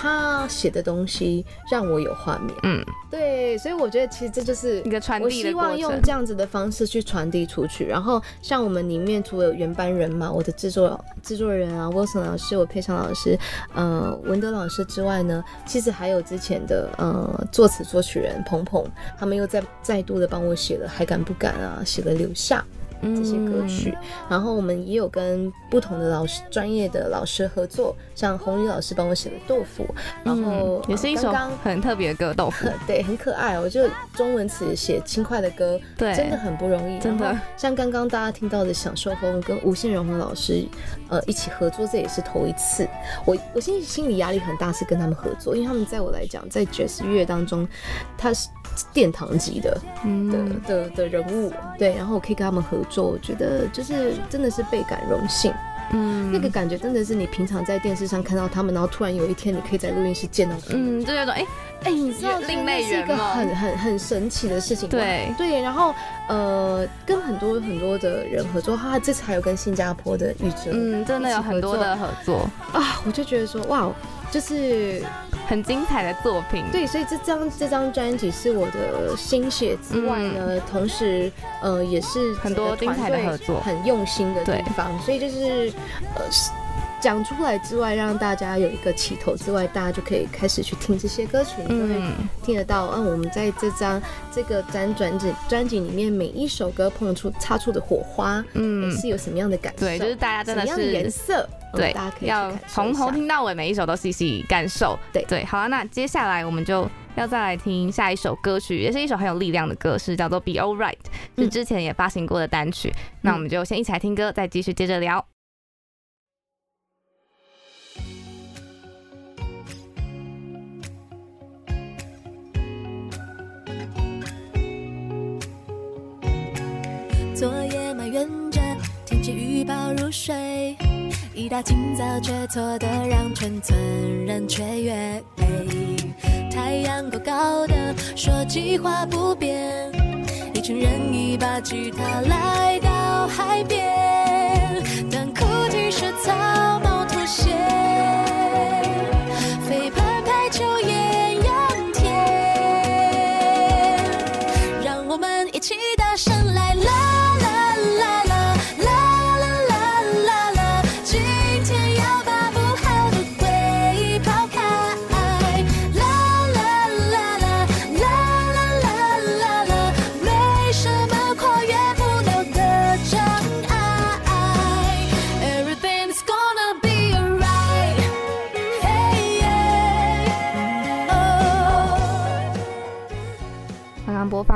C: 他写的东西让我有画面。
B: 嗯，
C: 对，所以我觉得其实这就是
B: 一个传
C: 我
B: 递的过
C: 希望用。这样子的方式去传递出去。然后像我们里面除了有原班人马，我的制作制作人啊，Wilson 老师，我配唱老师，呃，文德老师之外呢，其实还有之前的呃作词作曲人鹏鹏，他们又再再度的帮我写了《还敢不敢》啊，写了《留下》。这些歌曲，
B: 嗯
C: 然后我们也有跟不同的老师、专业的老师合作，像红宇老师帮我写的《豆腐》，然后、
B: 嗯也是一首很特别的歌，豆腐。*laughs*
C: 对，很可爱。我觉得中文词写轻快的歌，
B: 对
C: 真的很不容易。
B: 真的
C: 像刚刚大家听到的《享受风》，跟吴信荣和老师，呃，一起合作，这也是头一次。我我心心里压力很大，是跟他们合作，因为他们在我来讲，在爵士乐当中，他是殿堂级的的
B: 嗯，
C: 的的人物。对，然后我可以跟他们合作，我觉得就是真的是倍感荣幸。
B: 嗯。
C: 那个感觉真的是你平常在电视上看到他们，然后突然有一天你可以在录音室见到他们。
B: 嗯，就那种哎，
C: 哎、你知道
B: 另类
C: 这是一个很很很神奇的事情。
B: 对。
C: 对，然后呃，跟很多很多的人合作，他这次还有跟新加坡的玉哲，
B: 嗯，真的有很多的合作，
C: 啊，我就觉得说哇，就是
B: 很精彩的作品。
C: 对，所以这张这张专辑是我的心血之外呢，同时呃也是
B: 很多
C: 团
B: 精彩的
C: 队
B: 合作
C: 很用心的地方，所以就是呃。讲出来之外，让大家有一个起头之外，大家就可以开始去听这些歌曲，你就会
B: 嗯，
C: 听得到，嗯，我们在这张这个专专辑专辑里面，每一首歌碰出擦出的火花，
B: 嗯
C: 是有什么样的感受？
B: 对，就是大家真的
C: 什么样的颜。色，嗯
B: 对
C: 大家可以，
B: 要从头听到尾，每一首都细细感受。
C: 对
B: 对，好啊，那接下来我们就要再来听下一首歌曲，也是一首很有力量的歌，是叫做《Be All Right》，是
C: 嗯
B: 之前也发行过的单曲。那我们就先一起来听歌，再继续接着聊。
D: 昨夜埋怨着天气预报入睡，一大清早却错得让全村人雀跃。太阳高高的，说计划不变。一群人一把吉他来到海边，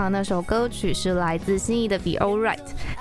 B: 那首歌曲是来自心仪的《Be Alright》，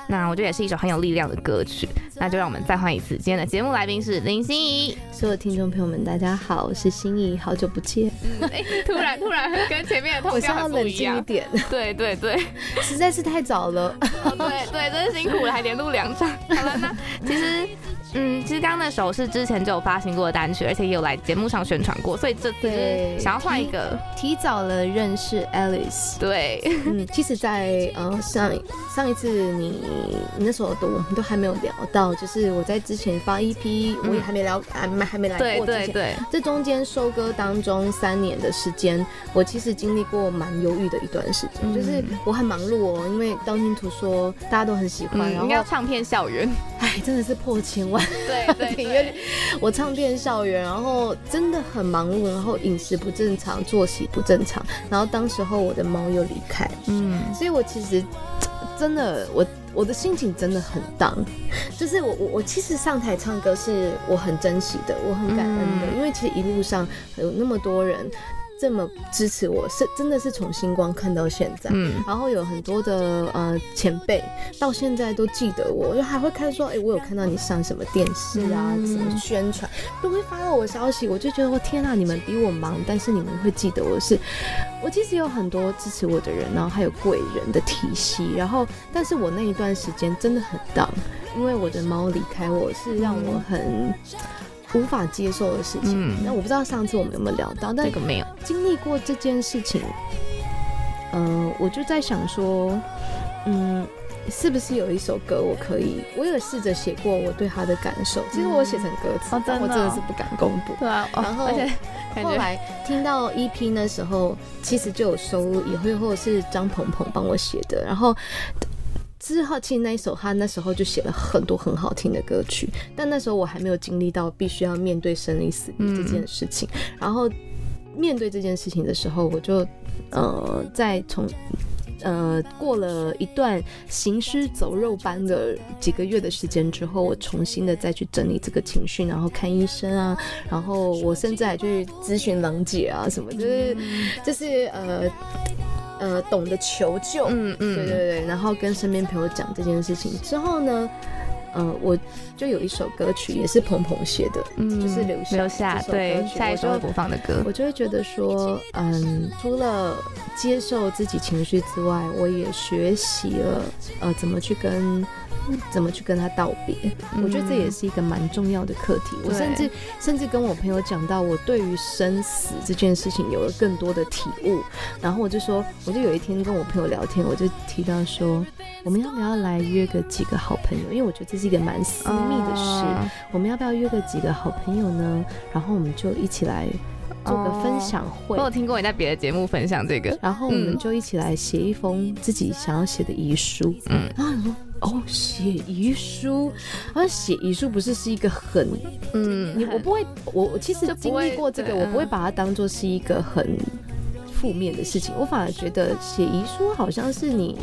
B: 那我觉得也是一首很有力量的歌曲。那就让我们再换一次，今天的节目来宾是林心怡。
C: 所有听众朋友们，大家好，我是心怡，好久不见。
B: 嗯哎、突然突然跟前面的
C: 我是
B: 痛调很不
C: 要冷静一。点，
B: 对对对，
C: 实在是太早了。
B: 哦对对，真是辛苦了，还连录两场。好了，那其实。嗯，其实刚刚那首是之前就有发行过的单曲，而且也有来节目上宣传过，所以这次
C: 对。
B: 想要换一个，
C: 提早了认识 Alice。
B: 对，
C: 嗯，其实在，呃上上一次你你那时候都我们都还没有聊到，就是我在之前发 EP，、我也还没聊，还没还没来
B: 对
C: 过之前。
B: 对对，
C: 这中间收割当中三年的时间，我其实经历过蛮忧郁的一段时间，
B: 嗯。
C: 就是我很忙碌哦，因为道听途说大家都很喜欢，
B: 嗯，
C: 然后
B: 应该要唱片校园，*laughs*
C: 哎真的是破千万 *laughs*
B: 对对
C: 订阅率，我唱遍校园，然后真的很忙碌，然后饮食不正常，作息不正常，然后当时候我的猫又离开，
B: 嗯，
C: 所以我其实真的我。我的心情真的很荡，就是我我我其实上台唱歌是我很珍惜的，我很感恩的，
B: 嗯
C: 因为其实一路上有那么多人这么支持我，是真的是从星光看到现在，
B: 嗯
C: 然后有很多的呃前辈到现在都记得我，就还会看说，哎、我有看到你上什么电视啊，
B: 嗯
C: 什么宣传，都会发到我消息，我就觉得我天啊，你们比我忙，但是你们会记得我是，我其实有很多支持我的人，然后还有贵人的体系，然后但是我那一段时间真的很 down，因为我的猫离开我是让我很。无法接受的事情，
B: 嗯
C: 那我不知道上次我们有没有聊到，但
B: 这个没有，
C: 经历过这件事情，呃，我就在想说，嗯，是不是有一首歌我可以？我有试着写过我对他的感受，其实我写成歌词，但我真的是不敢公布。
B: 对啊，哦
C: 然后
B: 而且
C: 后来听到 EP 的时候，其实就有收录，也会或者是张鹏鹏帮我写的，然后。之后，其实那一首他那时候就写了很多很好听的歌曲，但那时候我还没有经历到必须要面对生离死别这件事情。然后面对这件事情的时候，我就呃再从呃过了一段行尸走肉般的几个月的时间之后，我重新的再去整理这个情绪，然后看医生啊，然后我甚至还去咨询冷姐啊什么，就是就是呃呃懂得求救，
B: 嗯嗯，
C: 对对对，然后跟身边朋友讲这件事情之后呢，呃，我就有一首歌曲也是鹏鹏写的，
B: 嗯
C: 就是留下
B: 留下对下一首播放的歌，
C: 我就会觉得说，嗯，除了接受自己情绪之外，我也学习了呃怎么去跟怎么去跟他道别。我觉得这也是一个蛮重要的课题。我甚至甚至跟我朋友讲到，我对于生死这件事情有了更多的体悟。然后我就说，我就有一天跟我朋友聊天，我就提到说，我们要不要来约个几个好朋友？因为我觉得这是一个蛮私密的事。
B: 啊
C: 我们要不要约个几个好朋友呢？然后我们就一起来做个分享会。
B: 我有听过你在别的节目分享这个，
C: 然后我们
B: 嗯
C: 就一起来写一封自己想要写的遗书。
B: 嗯
C: 然后你说哦，写遗书，然后写遗书不是是一个很，
B: 嗯
C: 你我不会，我我其实经历过这个，
B: 对
C: 我不会
B: 嗯
C: 把它当做是一个很。负面的事情，我反而觉得写遗书好像是你，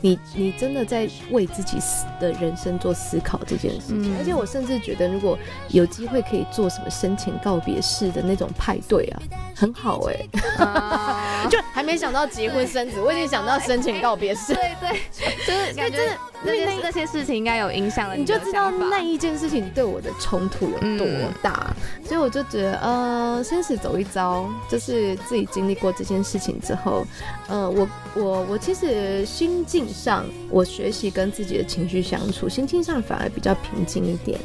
C: 你你真的在为自己思的人生做思考这件事情，
B: 嗯
C: 而且我甚至觉得，如果有机会可以做什么生前告别式的那种派对啊，很好哎、*laughs* 就还没想到结婚生子，我已经想到生前告别式。
B: 对对，就是感觉那些那些事情应该有影响了
C: 你
B: 的
C: 就知道那一件事情对我的冲突有多大，所以我就觉得，呃，生死走一遭，就是自己经历过这件事情之后，呃，我我我其实心境上，我学习跟自己的情绪相处，心境上反而比较平静一点，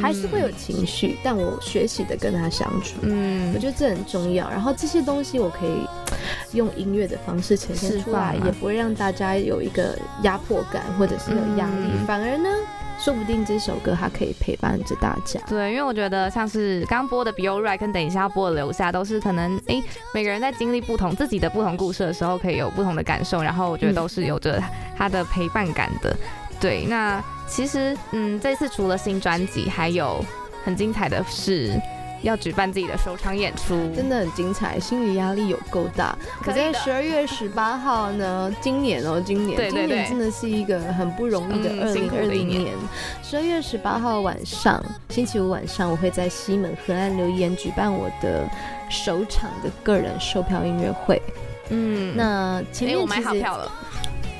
C: 还是会有情绪，但我学习的跟他相处，
B: 嗯。
C: 我觉得这很重要。然后这些东西我可以用音乐的方式呈现出来也不会让大家有一个压迫感或者是有压力，
B: 嗯。
C: 反而呢，说不定这首歌它可以陪伴着大家。
B: 对，因为我觉得像是刚播的《Be Alright》跟等一下要播的《留下》，都是可能诶每个人在经历不同自己的不同故事的时候，可以有不同的感受，然后我觉得都是有着它的陪伴感的。对，那其实嗯，这次除了新专辑，还有很精彩的是要举办自己的首场演出，
C: 真的很精彩，心理压力有够大。
B: 可
C: 在十二月十八号呢，今年哦，今年
B: 对对对
C: 今年真的是一个很不容易的
B: 嗯
C: 二零二零年。十二月十八号晚上，星期五晚上，我会在西门河岸留言举办我的首场的个人售票音乐会。
B: 嗯，
C: 那前
B: 面我买好票了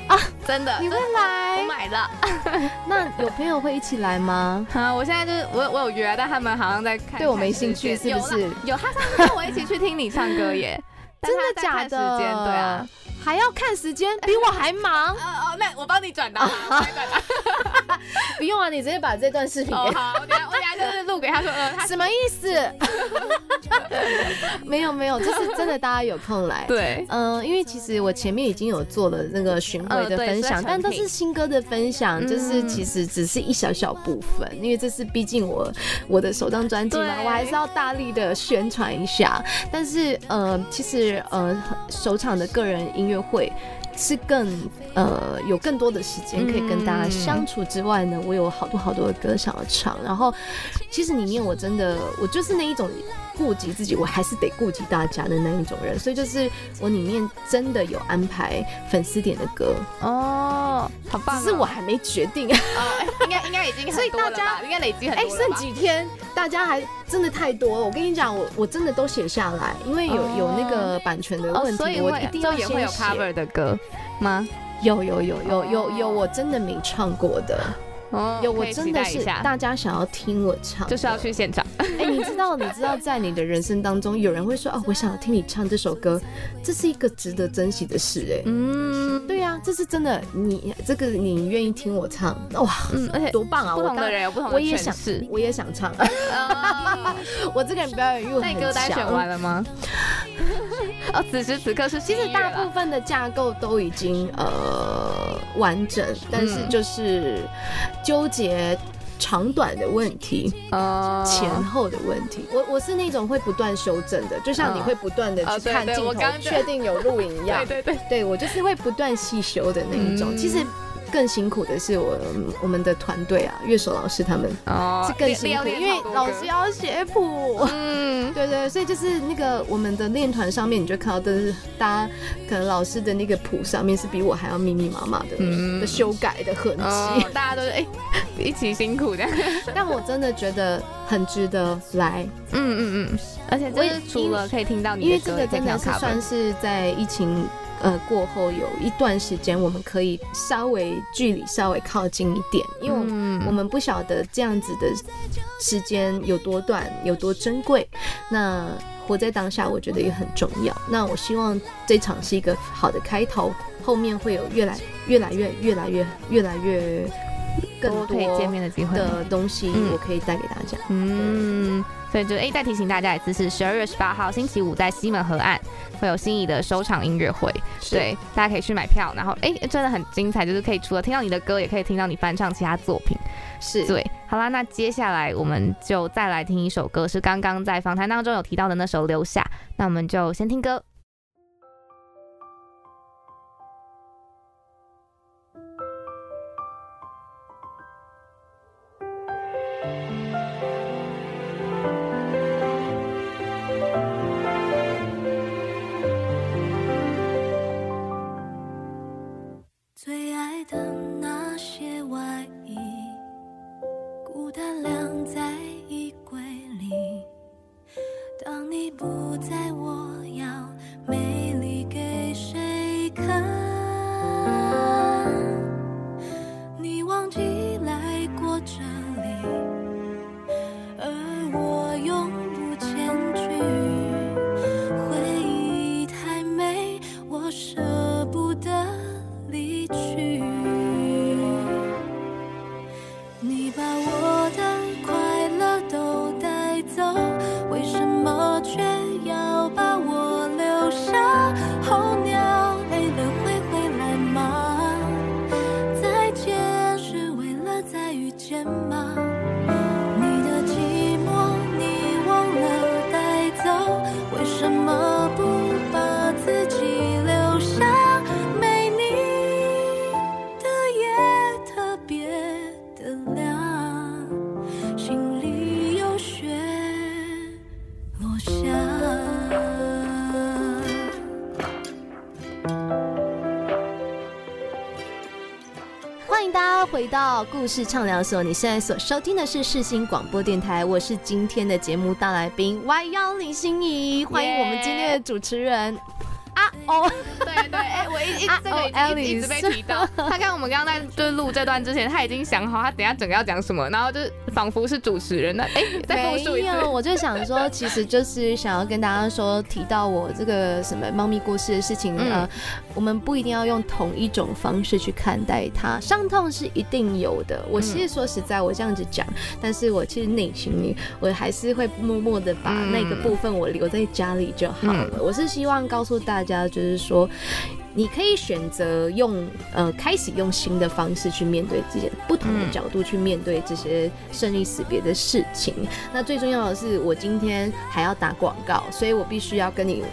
B: 啊，真的，
C: 你会来
B: 我买了。*laughs*
C: 那有朋友会一起来吗？
B: 啊，我现在就是我我有约，但他们好像在看，
C: 对我没兴趣是不是
B: 有他上次跟我一起去听你唱歌耶，*laughs*
C: 真的假的？
B: 对啊。，
C: 还要看时间，比 *laughs* 我还忙。
B: 哦哦，那我帮你转达，帮你转达。*laughs*
C: 不用啊，你直接把这段视频
B: 好，我等下我等下就是录给他说，呃，
C: 什么意思？没有没有，就是真的，大家有空来。
B: 对，
C: 嗯、因为其实我前面已经有做了那个巡回的分享，但都是新歌的分享，就是
B: 嗯
C: 其实只是一小小部分，因为这是毕竟我我的首张专辑嘛，我还是要大力的宣传一下。但是呃，其实呃，首场的个人音乐约会。是更呃有更多的时间可以跟大家相处之外呢，我有好多好多的歌想要唱，然后其实里面我真的我就是那一种顾及自己，我还是得顾及大家的那一种人，所以就是我里面真的有安排粉丝点的歌，
B: 哦，好棒哦，
C: 只是我还没决定。
B: 应 *laughs* 该应该已经
C: 所以
B: 很多了
C: 大家，
B: 应该累积很
C: 哎，剩。几天，大家还真的太多了。我跟你讲，我我真的都写下来，因为有有那个版权的
B: 哦，
C: 问题，
B: 所以
C: 我一定
B: 也会有 cover 的歌吗？
C: 有有有有有有，我真的没唱过的，
B: 哦
C: 有我真的是大家想要听我唱，
B: 就是要去现场。*laughs*
C: 哎、你知道，你知道，在你的人生当中，有人会说，哦，我想要听你唱这首歌，这是一个值得珍惜的事，哎、
B: 嗯
C: 对呀、这是真的，你这个你愿意听我唱，哇，
B: 嗯，而且
C: 多棒啊！
B: 不同的人有不同的
C: 我也想。我也想唱，
B: 哦 *laughs*
C: 我这个人表演欲
B: 那
C: 很
B: 你歌单选。完了吗？*laughs* 哦，此时此刻是
C: 其实大部分的架构都已经呃完整，但是
B: 嗯
C: 就是纠结长短的问题。
B: 哦
C: 前后的问题，我我是那种会不断修正的，就像你会不断的去看镜头确定有录影一样。
B: 对 *laughs* 对对，
C: 对我就是会不断细修的那一种。
B: 嗯
C: 其实更辛苦的是我我们的团队啊，乐手老师他们
B: 哦
C: 是更辛苦，因为老师要写谱。
B: 嗯，
C: 对对，所以就是那个我们的练团上面，你就看到都是大家可能老师的那个谱上面是比我还要密密麻麻的、
B: 嗯。
C: 的修改的痕迹。
B: 哦，大家都是哎 *laughs* 一起辛苦的，
C: 但我真的觉得很值得来，
B: 嗯嗯嗯，而且就是除了可以听到你
C: 因为这个真的是算是在疫情呃过后有一段时间，我们可以稍微距离稍微靠近一点，因为我们不晓得这样子的时间有多短，有多珍贵。那活在当下，我觉得也很重要。那我希望这场是一个好的开头，后面会有越来越来越越来越越来越更多
B: 多可以见面的机会
C: 的东西，
B: 嗯
C: 我可以带给大家。
B: 嗯，所以就哎，再提醒大家一次，是十二月十八号星期五在西门河岸会有心仪的首场音乐会，对，大家可以去买票，然后哎，真的很精彩，就是可以除了听到你的歌，也可以听到你翻唱其他作品。
C: 是，
B: 对，好啦，那接下来我们就再来听一首歌，是刚刚在访谈当中有提到的那首《留下》，那我们就先听歌。
C: 故事畅聊所，你现在所收听的是世新广播电台，我是今天的节目大来宾 Y 幺林心怡，欢迎我们今天的主持人。哦，*laughs*
B: 对对，哎、我一这个已
C: 哦
B: 经一直被提到。*laughs* 他刚刚我们刚刚在就是录这段之前，他已经想好他等下整个要讲什么，然后就仿佛是主持人那哎、再复述一
C: 我就想说，其实就是想要跟大家说，提到我这个什么猫咪故事的事情，
B: 嗯
C: 呃，我们不一定要用同一种方式去看待它，伤痛是一定有的。我其实说实在，我这样子讲，但是我其实内心里，我还是会默默的把
B: 嗯
C: 那个部分我留在家里就好了。我是希望告诉大家，就是说。你可以选择用呃开始用新的方式去面对这些不同的角度去面对这些生离死别的事情。那最重要的是，我今天还要打广告，所以我必须要跟你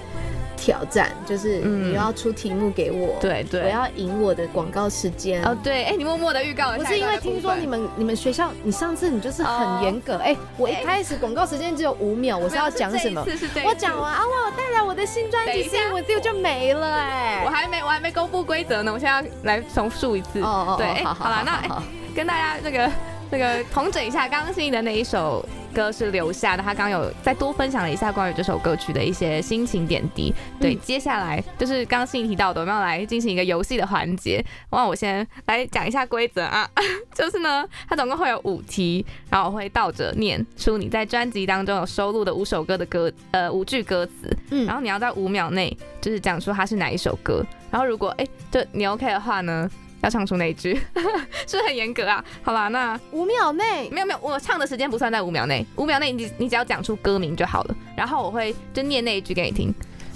C: 挑战，就是
B: 嗯。
C: 你要出题目给我，
B: 对对。
C: 我要赢我的广告时间。
B: 哦对，哎、你默默的预告了
C: 不是因。为听说你们你们学校，你上次你就是
B: 哦
C: 很严格，哎、我一开始广告时间只有五秒，我是要讲什么？我讲完啊，哇，我带来我的新专辑
B: 等一下。
C: Sing With You 就没了哎、
B: 我还没我还没公布规则呢，我现在要来重述一次。
C: 哦哦，
B: 对，哎、
C: 好
B: 好了，那、哎跟大家那个那个统整一下，刚刚心仪的那一首歌是留下的，他刚刚有再多分享了一下关于这首歌曲的一些心情点滴。对，
C: 嗯。
B: 接下来就是刚刚心仪提到的，我们要来进行一个游戏的环节。那我先来讲一下规则啊，*laughs* 就是呢，它总共会有五题，然后我会倒着念出你在专辑当中有收录的五首歌的歌呃五句歌词，
C: 嗯。
B: 然后你要在五秒内就是讲出它是哪一首歌，然后如果哎、就你 OK 的话呢，要唱出那一句，*laughs* 是不是很严格啊？好啦，那
C: 五秒内。
B: 没有没有，我唱的时间不算在五秒内，五秒内你你只要讲出歌名就好了，然后我会就念那一句给你听。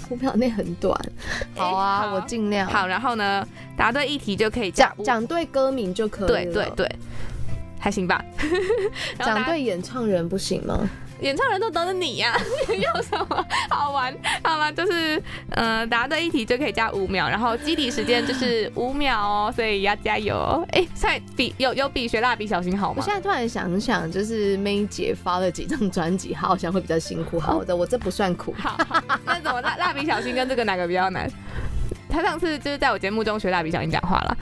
C: 五秒内很短，好啊，
B: 好
C: 我尽量。
B: 好，然后呢，答对一题就可以，
C: 讲讲对歌名就可以了。
B: 对对对，还行吧。*laughs*
C: 讲对演唱人不行吗？
B: 演唱人都等着你呀、*laughs* 有什么好玩？好了，就是呃，答对一题就可以加五秒，然后基底时间就是五秒哦，所以要加油哦。哎、现在比有有比学蜡笔小新好吗
C: 我现？在突然想想，就是 May 姐发了几张专辑，她好像会比较辛苦。好的，我这不算苦。
B: 那怎么蜡蜡笔小新跟这个哪个比较难？他上次就是在我节目中学蜡笔小新讲话了。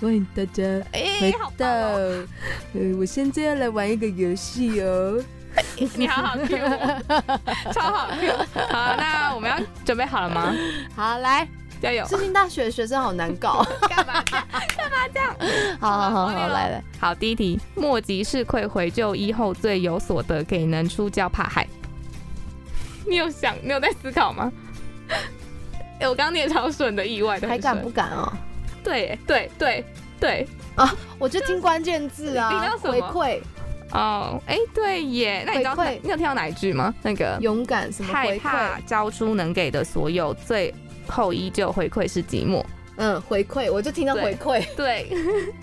C: 欢迎大家
B: 哎、好棒哦！
C: 呃，我现在要来玩一个游戏哦。
B: 你好好 Q 我，超好 Q。好，那我们要准备好了吗？
C: 好，来，
B: 加油！
C: 世新大学的学生好难搞。
B: 干嘛这样？干嘛这样？
C: 好好好好，来来，
B: 好，第一题，莫及是愧回就医后最有所得，给能出教怕害。你有想，你有在思考吗？*laughs* 哎、我刚念超顺的，意外的，
C: 还敢不？敢哦？
B: 对对对对啊，
C: 我就听关键字啊
B: 你叫，什么
C: 回馈、
B: 哦，哎、对耶，那你知道
C: 回馈
B: 你有听到哪一句吗？那个
C: 勇敢什么
B: 害
C: 回
B: 怕
C: 馈？
B: 交出能给的所有，最后依旧回馈是寂寞。
C: 嗯，回馈，我就听到回馈，
B: 对，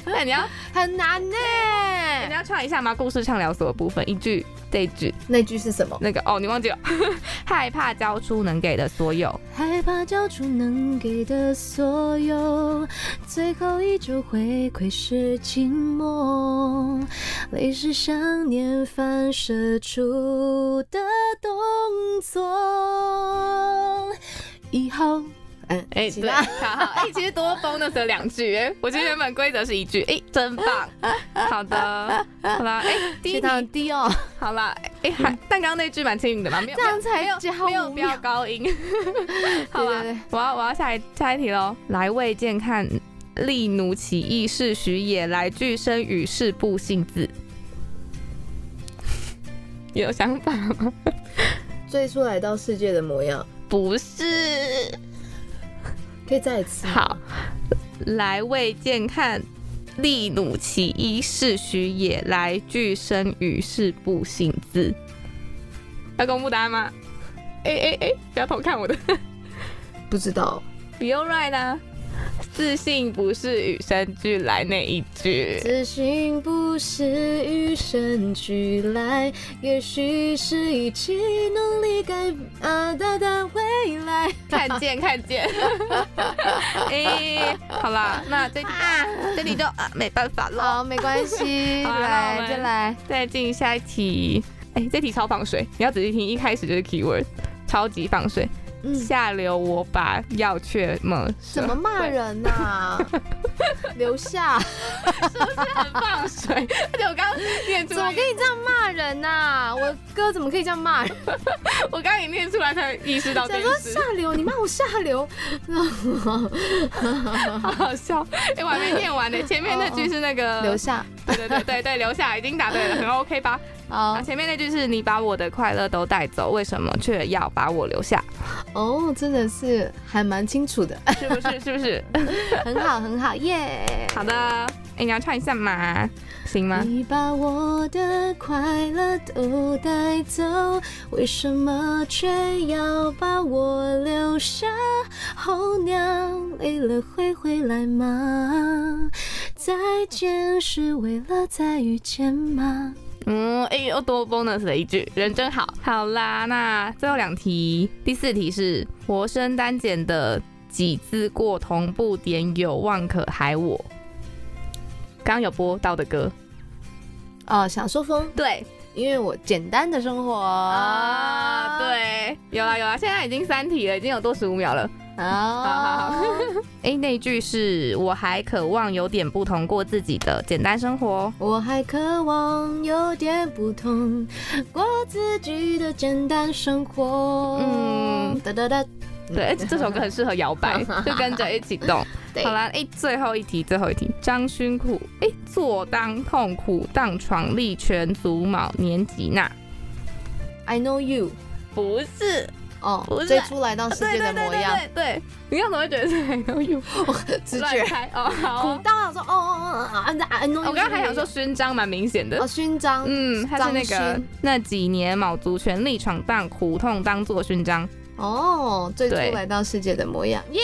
B: 那 *laughs* 你要
C: 很难呢。*laughs*
B: 你要唱一下吗？故事畅聊所的部分，一句这一句，
C: 那句是什么？
B: 那个哦，你忘记了，*laughs* 害怕交出能给的所有，
D: 害怕交出能给的所有，最后依旧回馈是寂寞。泪是想念反射出的动作。以后
C: 嗯，
B: 哎、对，好好，哎、其实多崩的只有两句，哎，我觉得原本规则是一句，哎、真棒，好的，好啦，哎、第一题，
C: 低哦，
B: 好啦，哎、还，但刚刚那句蛮轻盈的嘛，没有，
C: 这样才
B: 没有
C: 加
B: 没有飙高音，*laughs* 好吧我要我要下一下一题喽，来为健看力奴起义是许也来俱生与世不信字。*laughs* 有想法吗？*laughs*
C: 最初来到世界的模样，
B: 不是。
C: 可以再一次
B: 好，来未见看，力弩起义士许也来俱生于是不信字。要公布答案吗？哎哎哎，不要偷看我的。
C: 不知道，*laughs*
B: Be alright 啊，自信不是与生俱来那一句。
C: 自信不是与生俱来，也许是一起努力改啊的的未来。
B: 看见看见，*laughs* 哎、好啦，那这啊、这题就啊没办法了。
C: 好，没关系，*laughs* 来再来。
B: 再进下一题，哎、这题超放水，你要仔细听，一开始就是 keyword，超级放水。
C: 嗯，
B: 下流我把要却么
C: 怎么骂人呐、留下，是不是
B: 很放水？而且我刚刚念出来
C: 怎么可，以这样骂人呐、我哥怎么可以这样骂人？
B: 我刚刚一念出来才意识到这
C: 想说
B: 件事
C: 下，流，你骂我下流，
B: 好好笑。哎、我还没念完呢，前面那句是那个
C: 留，下。
B: 对对对对对，*laughs* 留下已经答对了，很 OK 吧？*laughs*
C: 好
B: 啊，前面那句是你把我的快乐都带走，为什么却要把我留下？
C: 哦，真的是还蛮清楚的，
B: 是不是？是不是？*laughs*
C: 很好很好，耶、
B: 好的，哎、你要唱一下吗？行吗？
C: 你把我的快乐都带走，为什么却要把我留下？候鸟累了会回来吗？再见是为了再遇见吗？
B: 嗯，哎、又多 bonus 了一句，人真好。好啦，那最后两题，第四题是活生单简的几字过同步点有望可海我。刚刚有播到的歌，
C: 哦，想说风，
B: 对
C: 因为我简单的生活
B: 啊，，对，有啦有啦，现在已经三题了，已经有多十五秒了。好好 *laughs* 哎、那一句是我还渴望有点不同过自己的简单生活。*laughs*
C: 我还渴望有点不同，过自己的简单生活。
B: 嗯
C: 哒哒哒，
B: 对，哎这首歌很适合摇摆，*laughs* 就跟着一起动。好啦，哎、最后一题，最后一题，张勋苦，哎、坐当痛苦当床立全足卯年吉那
C: ，I know you。
B: 不是，
C: 哦最初来到世界的模样，
B: 对你看怎么会觉得是 I know you？
C: 直觉。
B: 哦，好
C: 苦
B: 哦。
C: 到想说，哦哦哦哦，I I know you。
B: 我刚刚还想说勋章蛮明显的
C: 哦，，勋章，
B: 嗯，他是那个那几年卯足全力闯荡，苦痛当做勋章。
C: 哦，最初来到世界的模样，耶！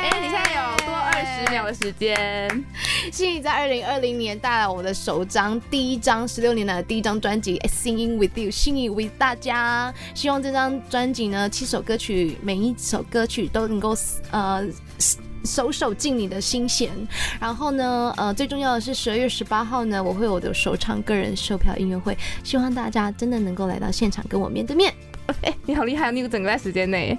B: 哎、你现在有多二十秒的时间，
C: 心怡在二零二零年带来我的首张第一张十六年来的第一张专辑《Singing with You》，心怡 with 大家。希望这张专辑呢，七首歌曲，每一首歌曲都能够呃。首首进你的心弦，然后呢，呃，最重要的是十二月十八号呢，我会有我的首场个人售票音乐会，希望大家真的能够来到现场跟我面对面，
B: 哎、*laughs* 你好厉害，你有整个在时间内。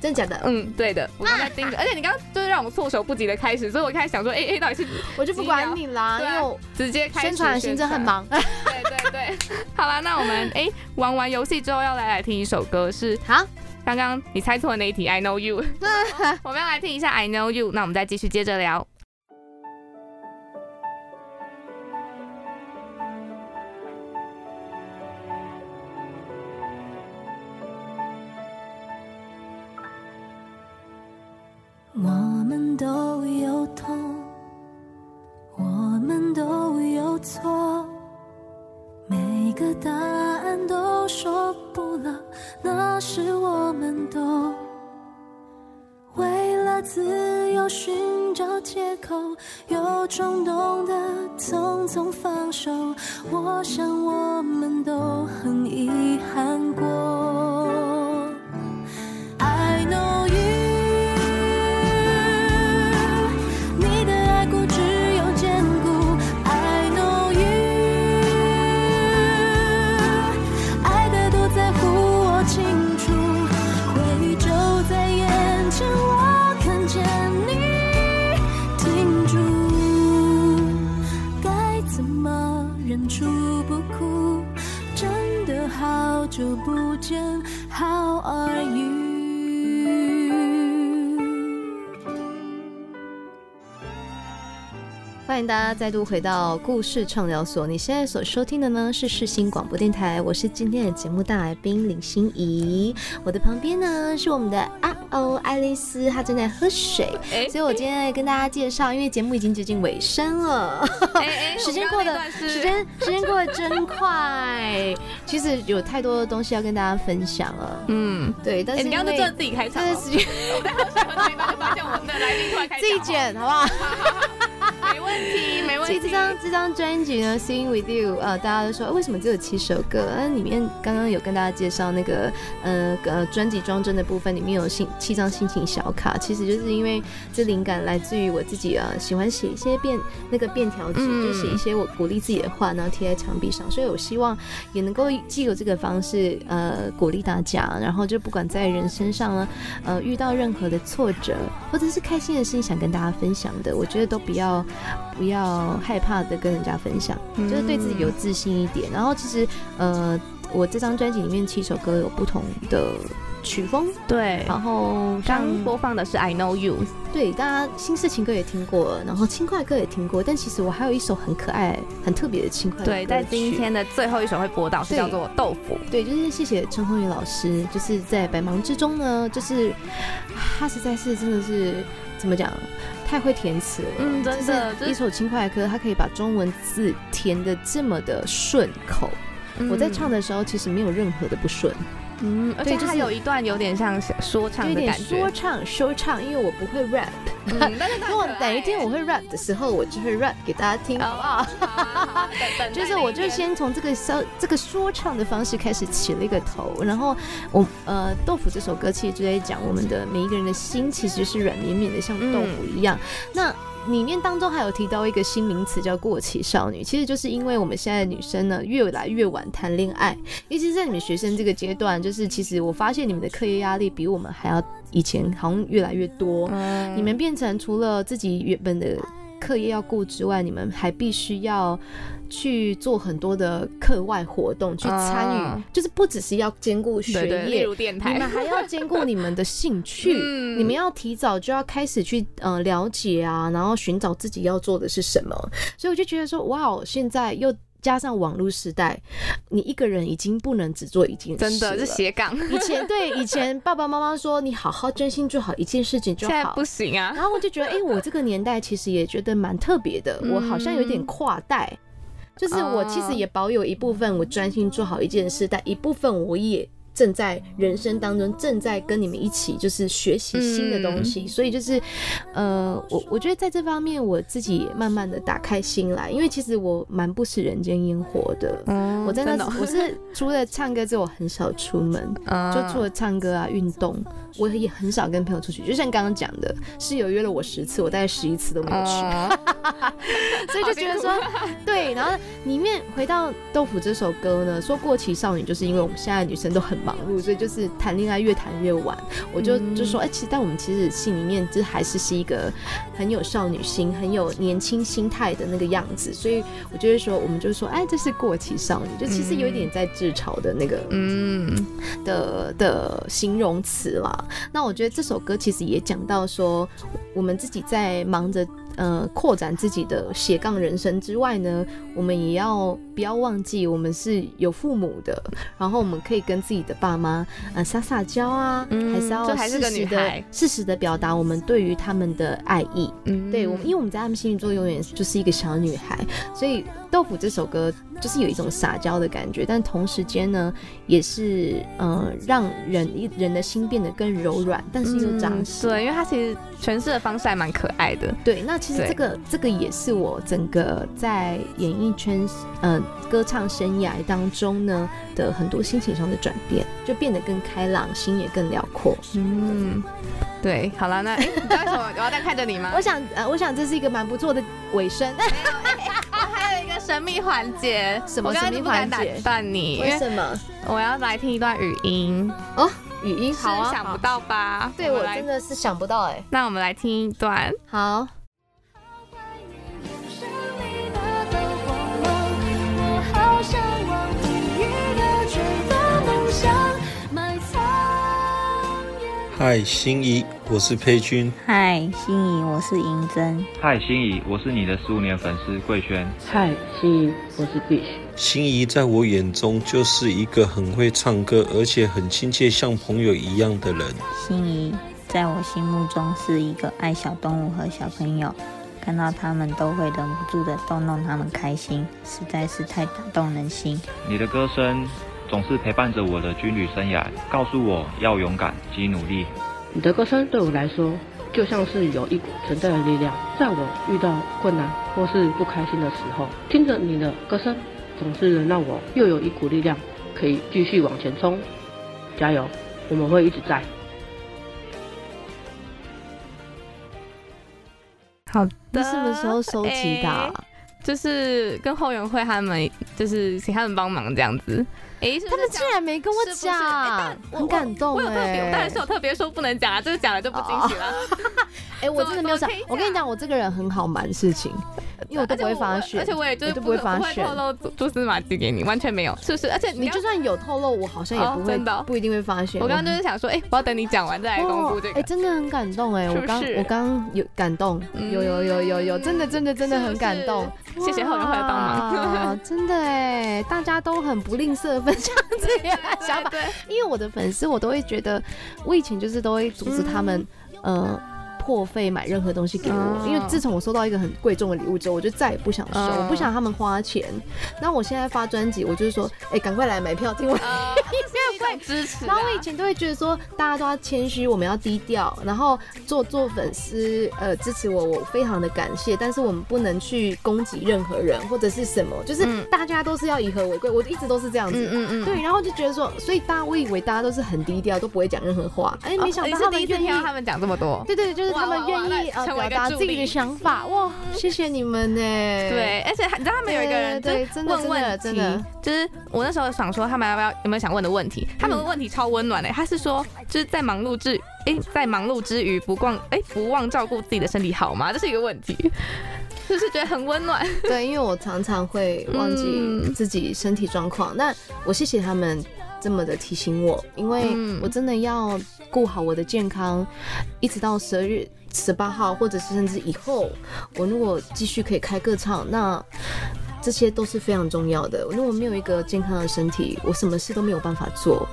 C: 真的假的？
B: 嗯，对的，我刚才盯着，*laughs* 而且你刚刚就是让我措手不及的开始，所以我开始想说，哎、哎、到底是 *laughs*
C: 我就不管你啦，因
B: 对啊
C: 为
B: 直接开始
C: 宣传的行政很。忙。*laughs*
B: 对对对，好啦，那我们哎、玩完游戏之后要来来听一首歌，是
C: 好，
B: 刚刚你猜错的那一题，I know you。我们要来听一下 I know you，那我们再继续接着聊。
D: 们都有痛，我们都有错，每个答案都说不了，那是我们都为了自由寻找借口，有冲动的匆匆放手。我想我们都很遗憾
C: 欢迎大家再度回到故事畅聊所。你现在所收听的呢是世新广播电台，我是今天的节目大来宾林心怡。我的旁边呢是我们的啊哦爱丽丝，她正在喝水，所以我今天来跟大家介绍，因为节目已经接近尾声了，*laughs* 时间过得时间时间过得真快。其实有太多的东西要跟大家分享了，嗯，对，但是
B: 你刚刚做自己开场，
C: 这是 *laughs*
B: 我在好喜欢听，发现我们的来宾突然开
C: 自己剪好不好？*laughs*
B: 没问题，没问题。
C: 其实这张这张专辑呢，Sing with You，呃，大家都说为什么只有七首歌？那里面刚刚有跟大家介绍那个呃呃专辑装帧的部分，里面有心七张心情小卡，其实就是因为这灵感来自于我自己啊，喜欢写一些便那个便条纸，就写一些我鼓励自己的话，然后贴在墙壁上，所以我希望也能够既有这个方式呃鼓励大家，然后就不管在人身上呢，呃遇到任何的挫折或者是开心的事情想跟大家分享的，我觉得都不要。不要害怕的跟人家分享，就是对自己有自信一点。然后其实，呃，我这张专辑里面七首歌有不同的曲风，
B: 对。
C: 然后
B: 刚播放的是《I Know You》，
C: 对，大家新式情歌也听过，然后轻快歌也听过。但其实我还有一首很可爱、很特别的轻快歌。
B: 对，在今天的最后一首会播到，是叫做《豆腐》。
C: 对，就是谢谢陈宏宇老师，就是在百忙之中呢，就是他实在是真的是怎么讲？太会填词了，
B: 嗯，真的，
C: 一首轻快的歌，它可以把中文字填的这么的顺口。我在唱的时候，其实没有任何的不顺。
B: 嗯，而且它有一段有点像说唱的感觉，
C: 说唱说唱，因为我不会 rap。如果哪一天我会 rap 的时候，我就会 rap 给大家听，好不好？就是我就先从这个说这个说唱的方式开始起了一个头，然后我呃豆腐这首歌其实就在讲我们的每一个人的心其实是软绵绵的，像豆腐一样。那里面当中还有提到一个新名词叫过期少女，其实就是因为我们现在的女生呢越来越晚谈恋爱，尤其是在你们学生这个阶段，就是其实我发现你们的课业压力比我们还要以前好像越来越多，你们变成除了自己原本的课业要顾之外，你们还必须要。去做很多的课外活动，去参与，就是不只是要兼顾学业，你们还要兼顾你们的兴趣，*laughs* 你们要提早就要开始去呃了解啊，然后寻找自己要做的是什么。所以我就觉得说，哇，现在又加上网络时代，你一个人已经不能只做一件事，
B: 真的是斜杠。
C: 以前对以前爸爸妈妈说你好好专心做好一件事情就好，
B: 不行啊。
C: 然后我就觉得，哎，我这个年代其实也觉得蛮特别的，我好像有点跨代。就是我其实也保有一部分，我专心做好一件事，但一部分我也正在人生当中正在跟你们一起，就是学习新的东西。所以就是，呃，我我觉得在这方面我自己也慢慢的打开心来，因为其实我蛮不食人间烟火的。嗯我真的，我是除了唱歌之外，我很少出门，就除了唱歌啊，运动。我也很少跟朋友出去，就像刚刚讲的，室友约了我十次，我大概十一次都没有去，*laughs* 所以就觉得说，对。然后里面回到豆腐这首歌呢，说过期少女，就是因为我们现在女生都很忙碌，所以就是谈恋爱越谈越晚。我就就说，哎，其实但我们其实心里面这还是是一个很有少女心、很有年轻心态的那个样子，所以我就会说，我们就说，哎，这是过气少女，就其实有一点在自嘲的那个嗯的的形容词啦。那我觉得这首歌其实也讲到说，我们自己在忙着。呃，扩展自己的斜杠人生之外呢，我们也要不要忘记，我们是有父母的，然后我们可以跟自己的爸妈呃撒撒娇啊，还是要适时的适时的表达我们对于他们的爱意。嗯，对我们，因为我们在他们心里做永远就是一个小女孩，所以豆腐这首歌就是有一种撒娇的感觉，但同时间呢，也是呃让人一人的心变得更柔软，但是又扎实。
B: 对，因为它其实诠释的方式还蛮可爱的。
C: 对，那。其实这个这个也是我整个在演艺圈呃歌唱生涯当中呢的很多心情上的转变，就变得更开朗，心也更辽阔。嗯，
B: 对，好了，那 *laughs* 哎，你知道什么？我要再看着你吗？
C: 我想呃，我想这是一个蛮不错的尾声。
B: 我还有一个神秘环节，
C: 什么神秘环节？
B: 断你？
C: 为什么？
B: 我要来听一段语音
C: 哦，语音好啊，
B: 想不到吧？
C: 对我真的是想不到哎。
B: 那我们来听一段，
C: 好。
E: 嗨，心仪，我是佩君。
F: 嗨，心仪，我是银珍。
G: 嗨，心仪，我是你的十五年粉丝桂轩。
H: 嗨，心仪，我是 Bish。
E: 心仪在我眼中就是一个很会唱歌，而且很亲切，像朋友一样的人。
F: 心仪在我心目中是一个爱小动物和小朋友，看到他们都会忍不住的逗弄他们开心，实在是太打动人心。
G: 你的歌声。总是陪伴着我的军旅生涯，告诉我要勇敢及努力。
H: 你的歌声对我来说，就像是有一股存在的力量，在我遇到困难或是不开心的时候，听着你的歌声，总是能让我又有一股力量，可以继续往前冲。加油，我们会一直在。
B: 好的，
C: 什么时候收集的？
B: 就是跟后援会他们，就是请他们帮忙这样子。哎，
C: 他们竟然没跟我讲，很感动
B: 我有特别，当然是有特别说不能讲啊，这个讲了就不惊喜了。*laughs*
C: 哎，我真的没有 *laughs* 讲。我跟你讲，我这个人很好瞒事情，因为我都不会发现，
B: 而且我也就是
C: 不会发现
B: 透露蛛丝马迹给你，完全没有，是不是？而且
C: 你就算有透露，我好像也不会，不一定会发现。
B: 我刚刚就是想说，哎，我要等你讲完再来公布这个。
C: 哎，真的很感动哎，我刚我刚有感动，有有有有有，真的真的真的很感动。
B: 谢谢后援会帮忙，*laughs*
C: 真的哎，大家都很不吝啬分享这样想法，因为我的粉丝我都会觉得，我以前就是都会阻止他们，呃。破费买任何东西给我，因为自从我收到一个很贵重的礼物之后，我就再也不想收，我不想他们花钱。那我现在发专辑，我就是说，哎，赶快来买票听我，*laughs* 因
B: 为会支持。
C: 然后我以前都会觉得说，大家都要谦虚，我们要低调，然后做做粉丝，呃，支持我，我非常的感谢。但是我们不能去攻击任何人或者是什么，就是大家都是要以和为贵，我一直都是这样子。嗯嗯嗯。对，然后就觉得说，所以大家我以为大家都是很低调，都不会讲任何话。哎，没想到他们愿意
B: 听他们讲这么多。
C: 对对，就是。他们愿意呃表达自己的想法哇，谢谢你们呢。
B: 对，而且你知道他们有一个人就问问题，就是我那时候想说他们要不要有没有想问的问题，他们的问题超温暖的。他是说就是在忙碌之哎在忙碌之余不忘哎不忘照顾自己的身体好吗？这是一个问题，*laughs* 就是觉得很温暖。
C: 对，因为我常常会忘记自己身体状况，那我谢谢他们。这么的提醒我，因为我真的要顾好我的健康，一直到十二月十八号，或者是甚至以后，我如果继续可以开个唱，那这些都是非常重要的。如果没有一个健康的身体，我什么事都没有办法做。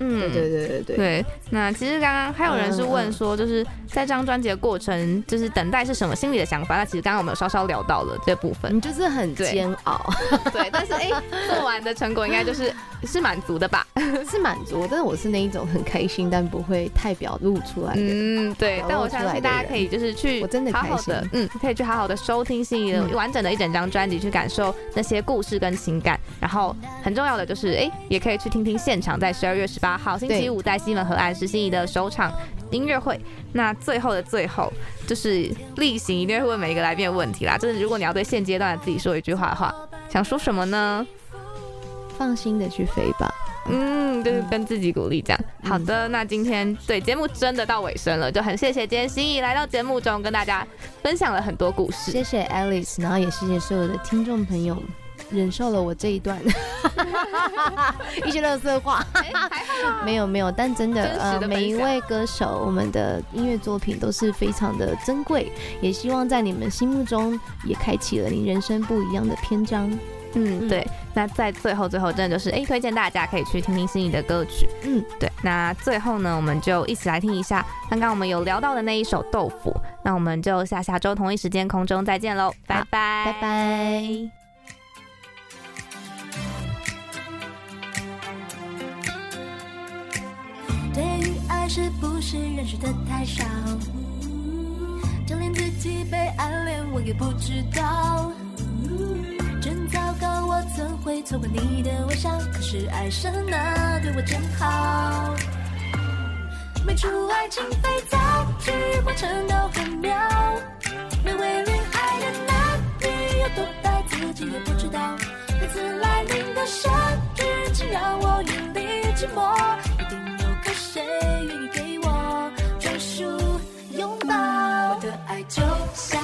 C: 嗯，对对对对对。
B: 对，那其实刚刚还有人是问说，就是在这张专辑的过程，就是等待是什么心理的想法？那其实刚刚我们有稍稍聊到了这部分，
C: 你就是很煎熬。
B: 对，但是哎，做完的成果应该就是是满足的吧？*laughs*
C: 是满足，但是我是那一种很开心，但不会太表露出来的。嗯，
B: 对。但我相信大家可以就是去，
C: 我真的
B: 好好的，嗯，可以去好好的收听心仪的完整的一整张专辑，去感受那些故事跟情感。然后很重要的就是，哎，也可以去听听现场，在十二月十八号星期五在西门河岸是心仪的首场音乐会。那最后的最后，就是例行一定会问每一个来宾的问题啦。就是如果你要对现阶段的自己说一句话的话，想说什么呢？
C: 放心的去飞吧。
B: 嗯，就是跟自己鼓励这样。好的，那今天对节目真的到尾声了，就很谢谢今天心仪来到节目中跟大家分享了很多故事。
C: 谢谢 Alice，然后也谢谢所有的听众朋友忍受了我这一段 *laughs* 一些乐色话。没有没有，但真的呃，每一位歌手，我们的音乐作品都是非常的珍贵，也希望在你们心目中也开启了你人生不一样的篇章。
B: 嗯，对。那在最后，最后真的就是，哎，推荐大家可以去听听心仪的歌曲。嗯，对。那最后呢，我们就一起来听一下刚刚我们有聊到的那一首《豆腐》。那我们就下下周同一时间空中再见喽，拜拜，
C: 拜拜。
D: 对于爱，是不是认识的太少？就连自己被暗恋，我也不知道。糟糕，我怎会错过你的微笑？可是爱神啊，对我真好。没出爱情肥皂剧，过程都很妙。每位恋爱的男女有多呆，自己也不知道。每次来临的生日，请让我远离寂寞。一定有个谁愿意给我专属拥抱。我的爱就像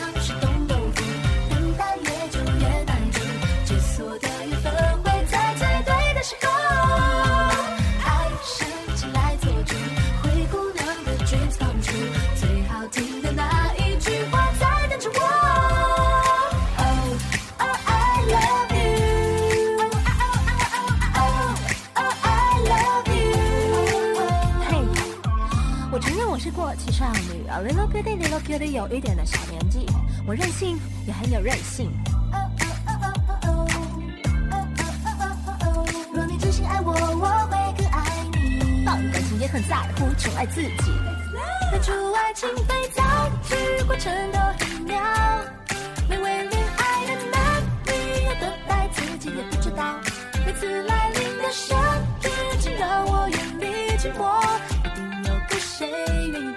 D: 要 little cutie little cutie 有一点的小年纪，我任性也很有韧性。若你真心爱我，我会更爱你。放感情也很在乎，宠爱自己。当初爱情肥皂剧过程都很妙，每位恋爱的男女有多爱自己也不知道。每次来临的生日，请让我远离寂寞，一定有个谁愿意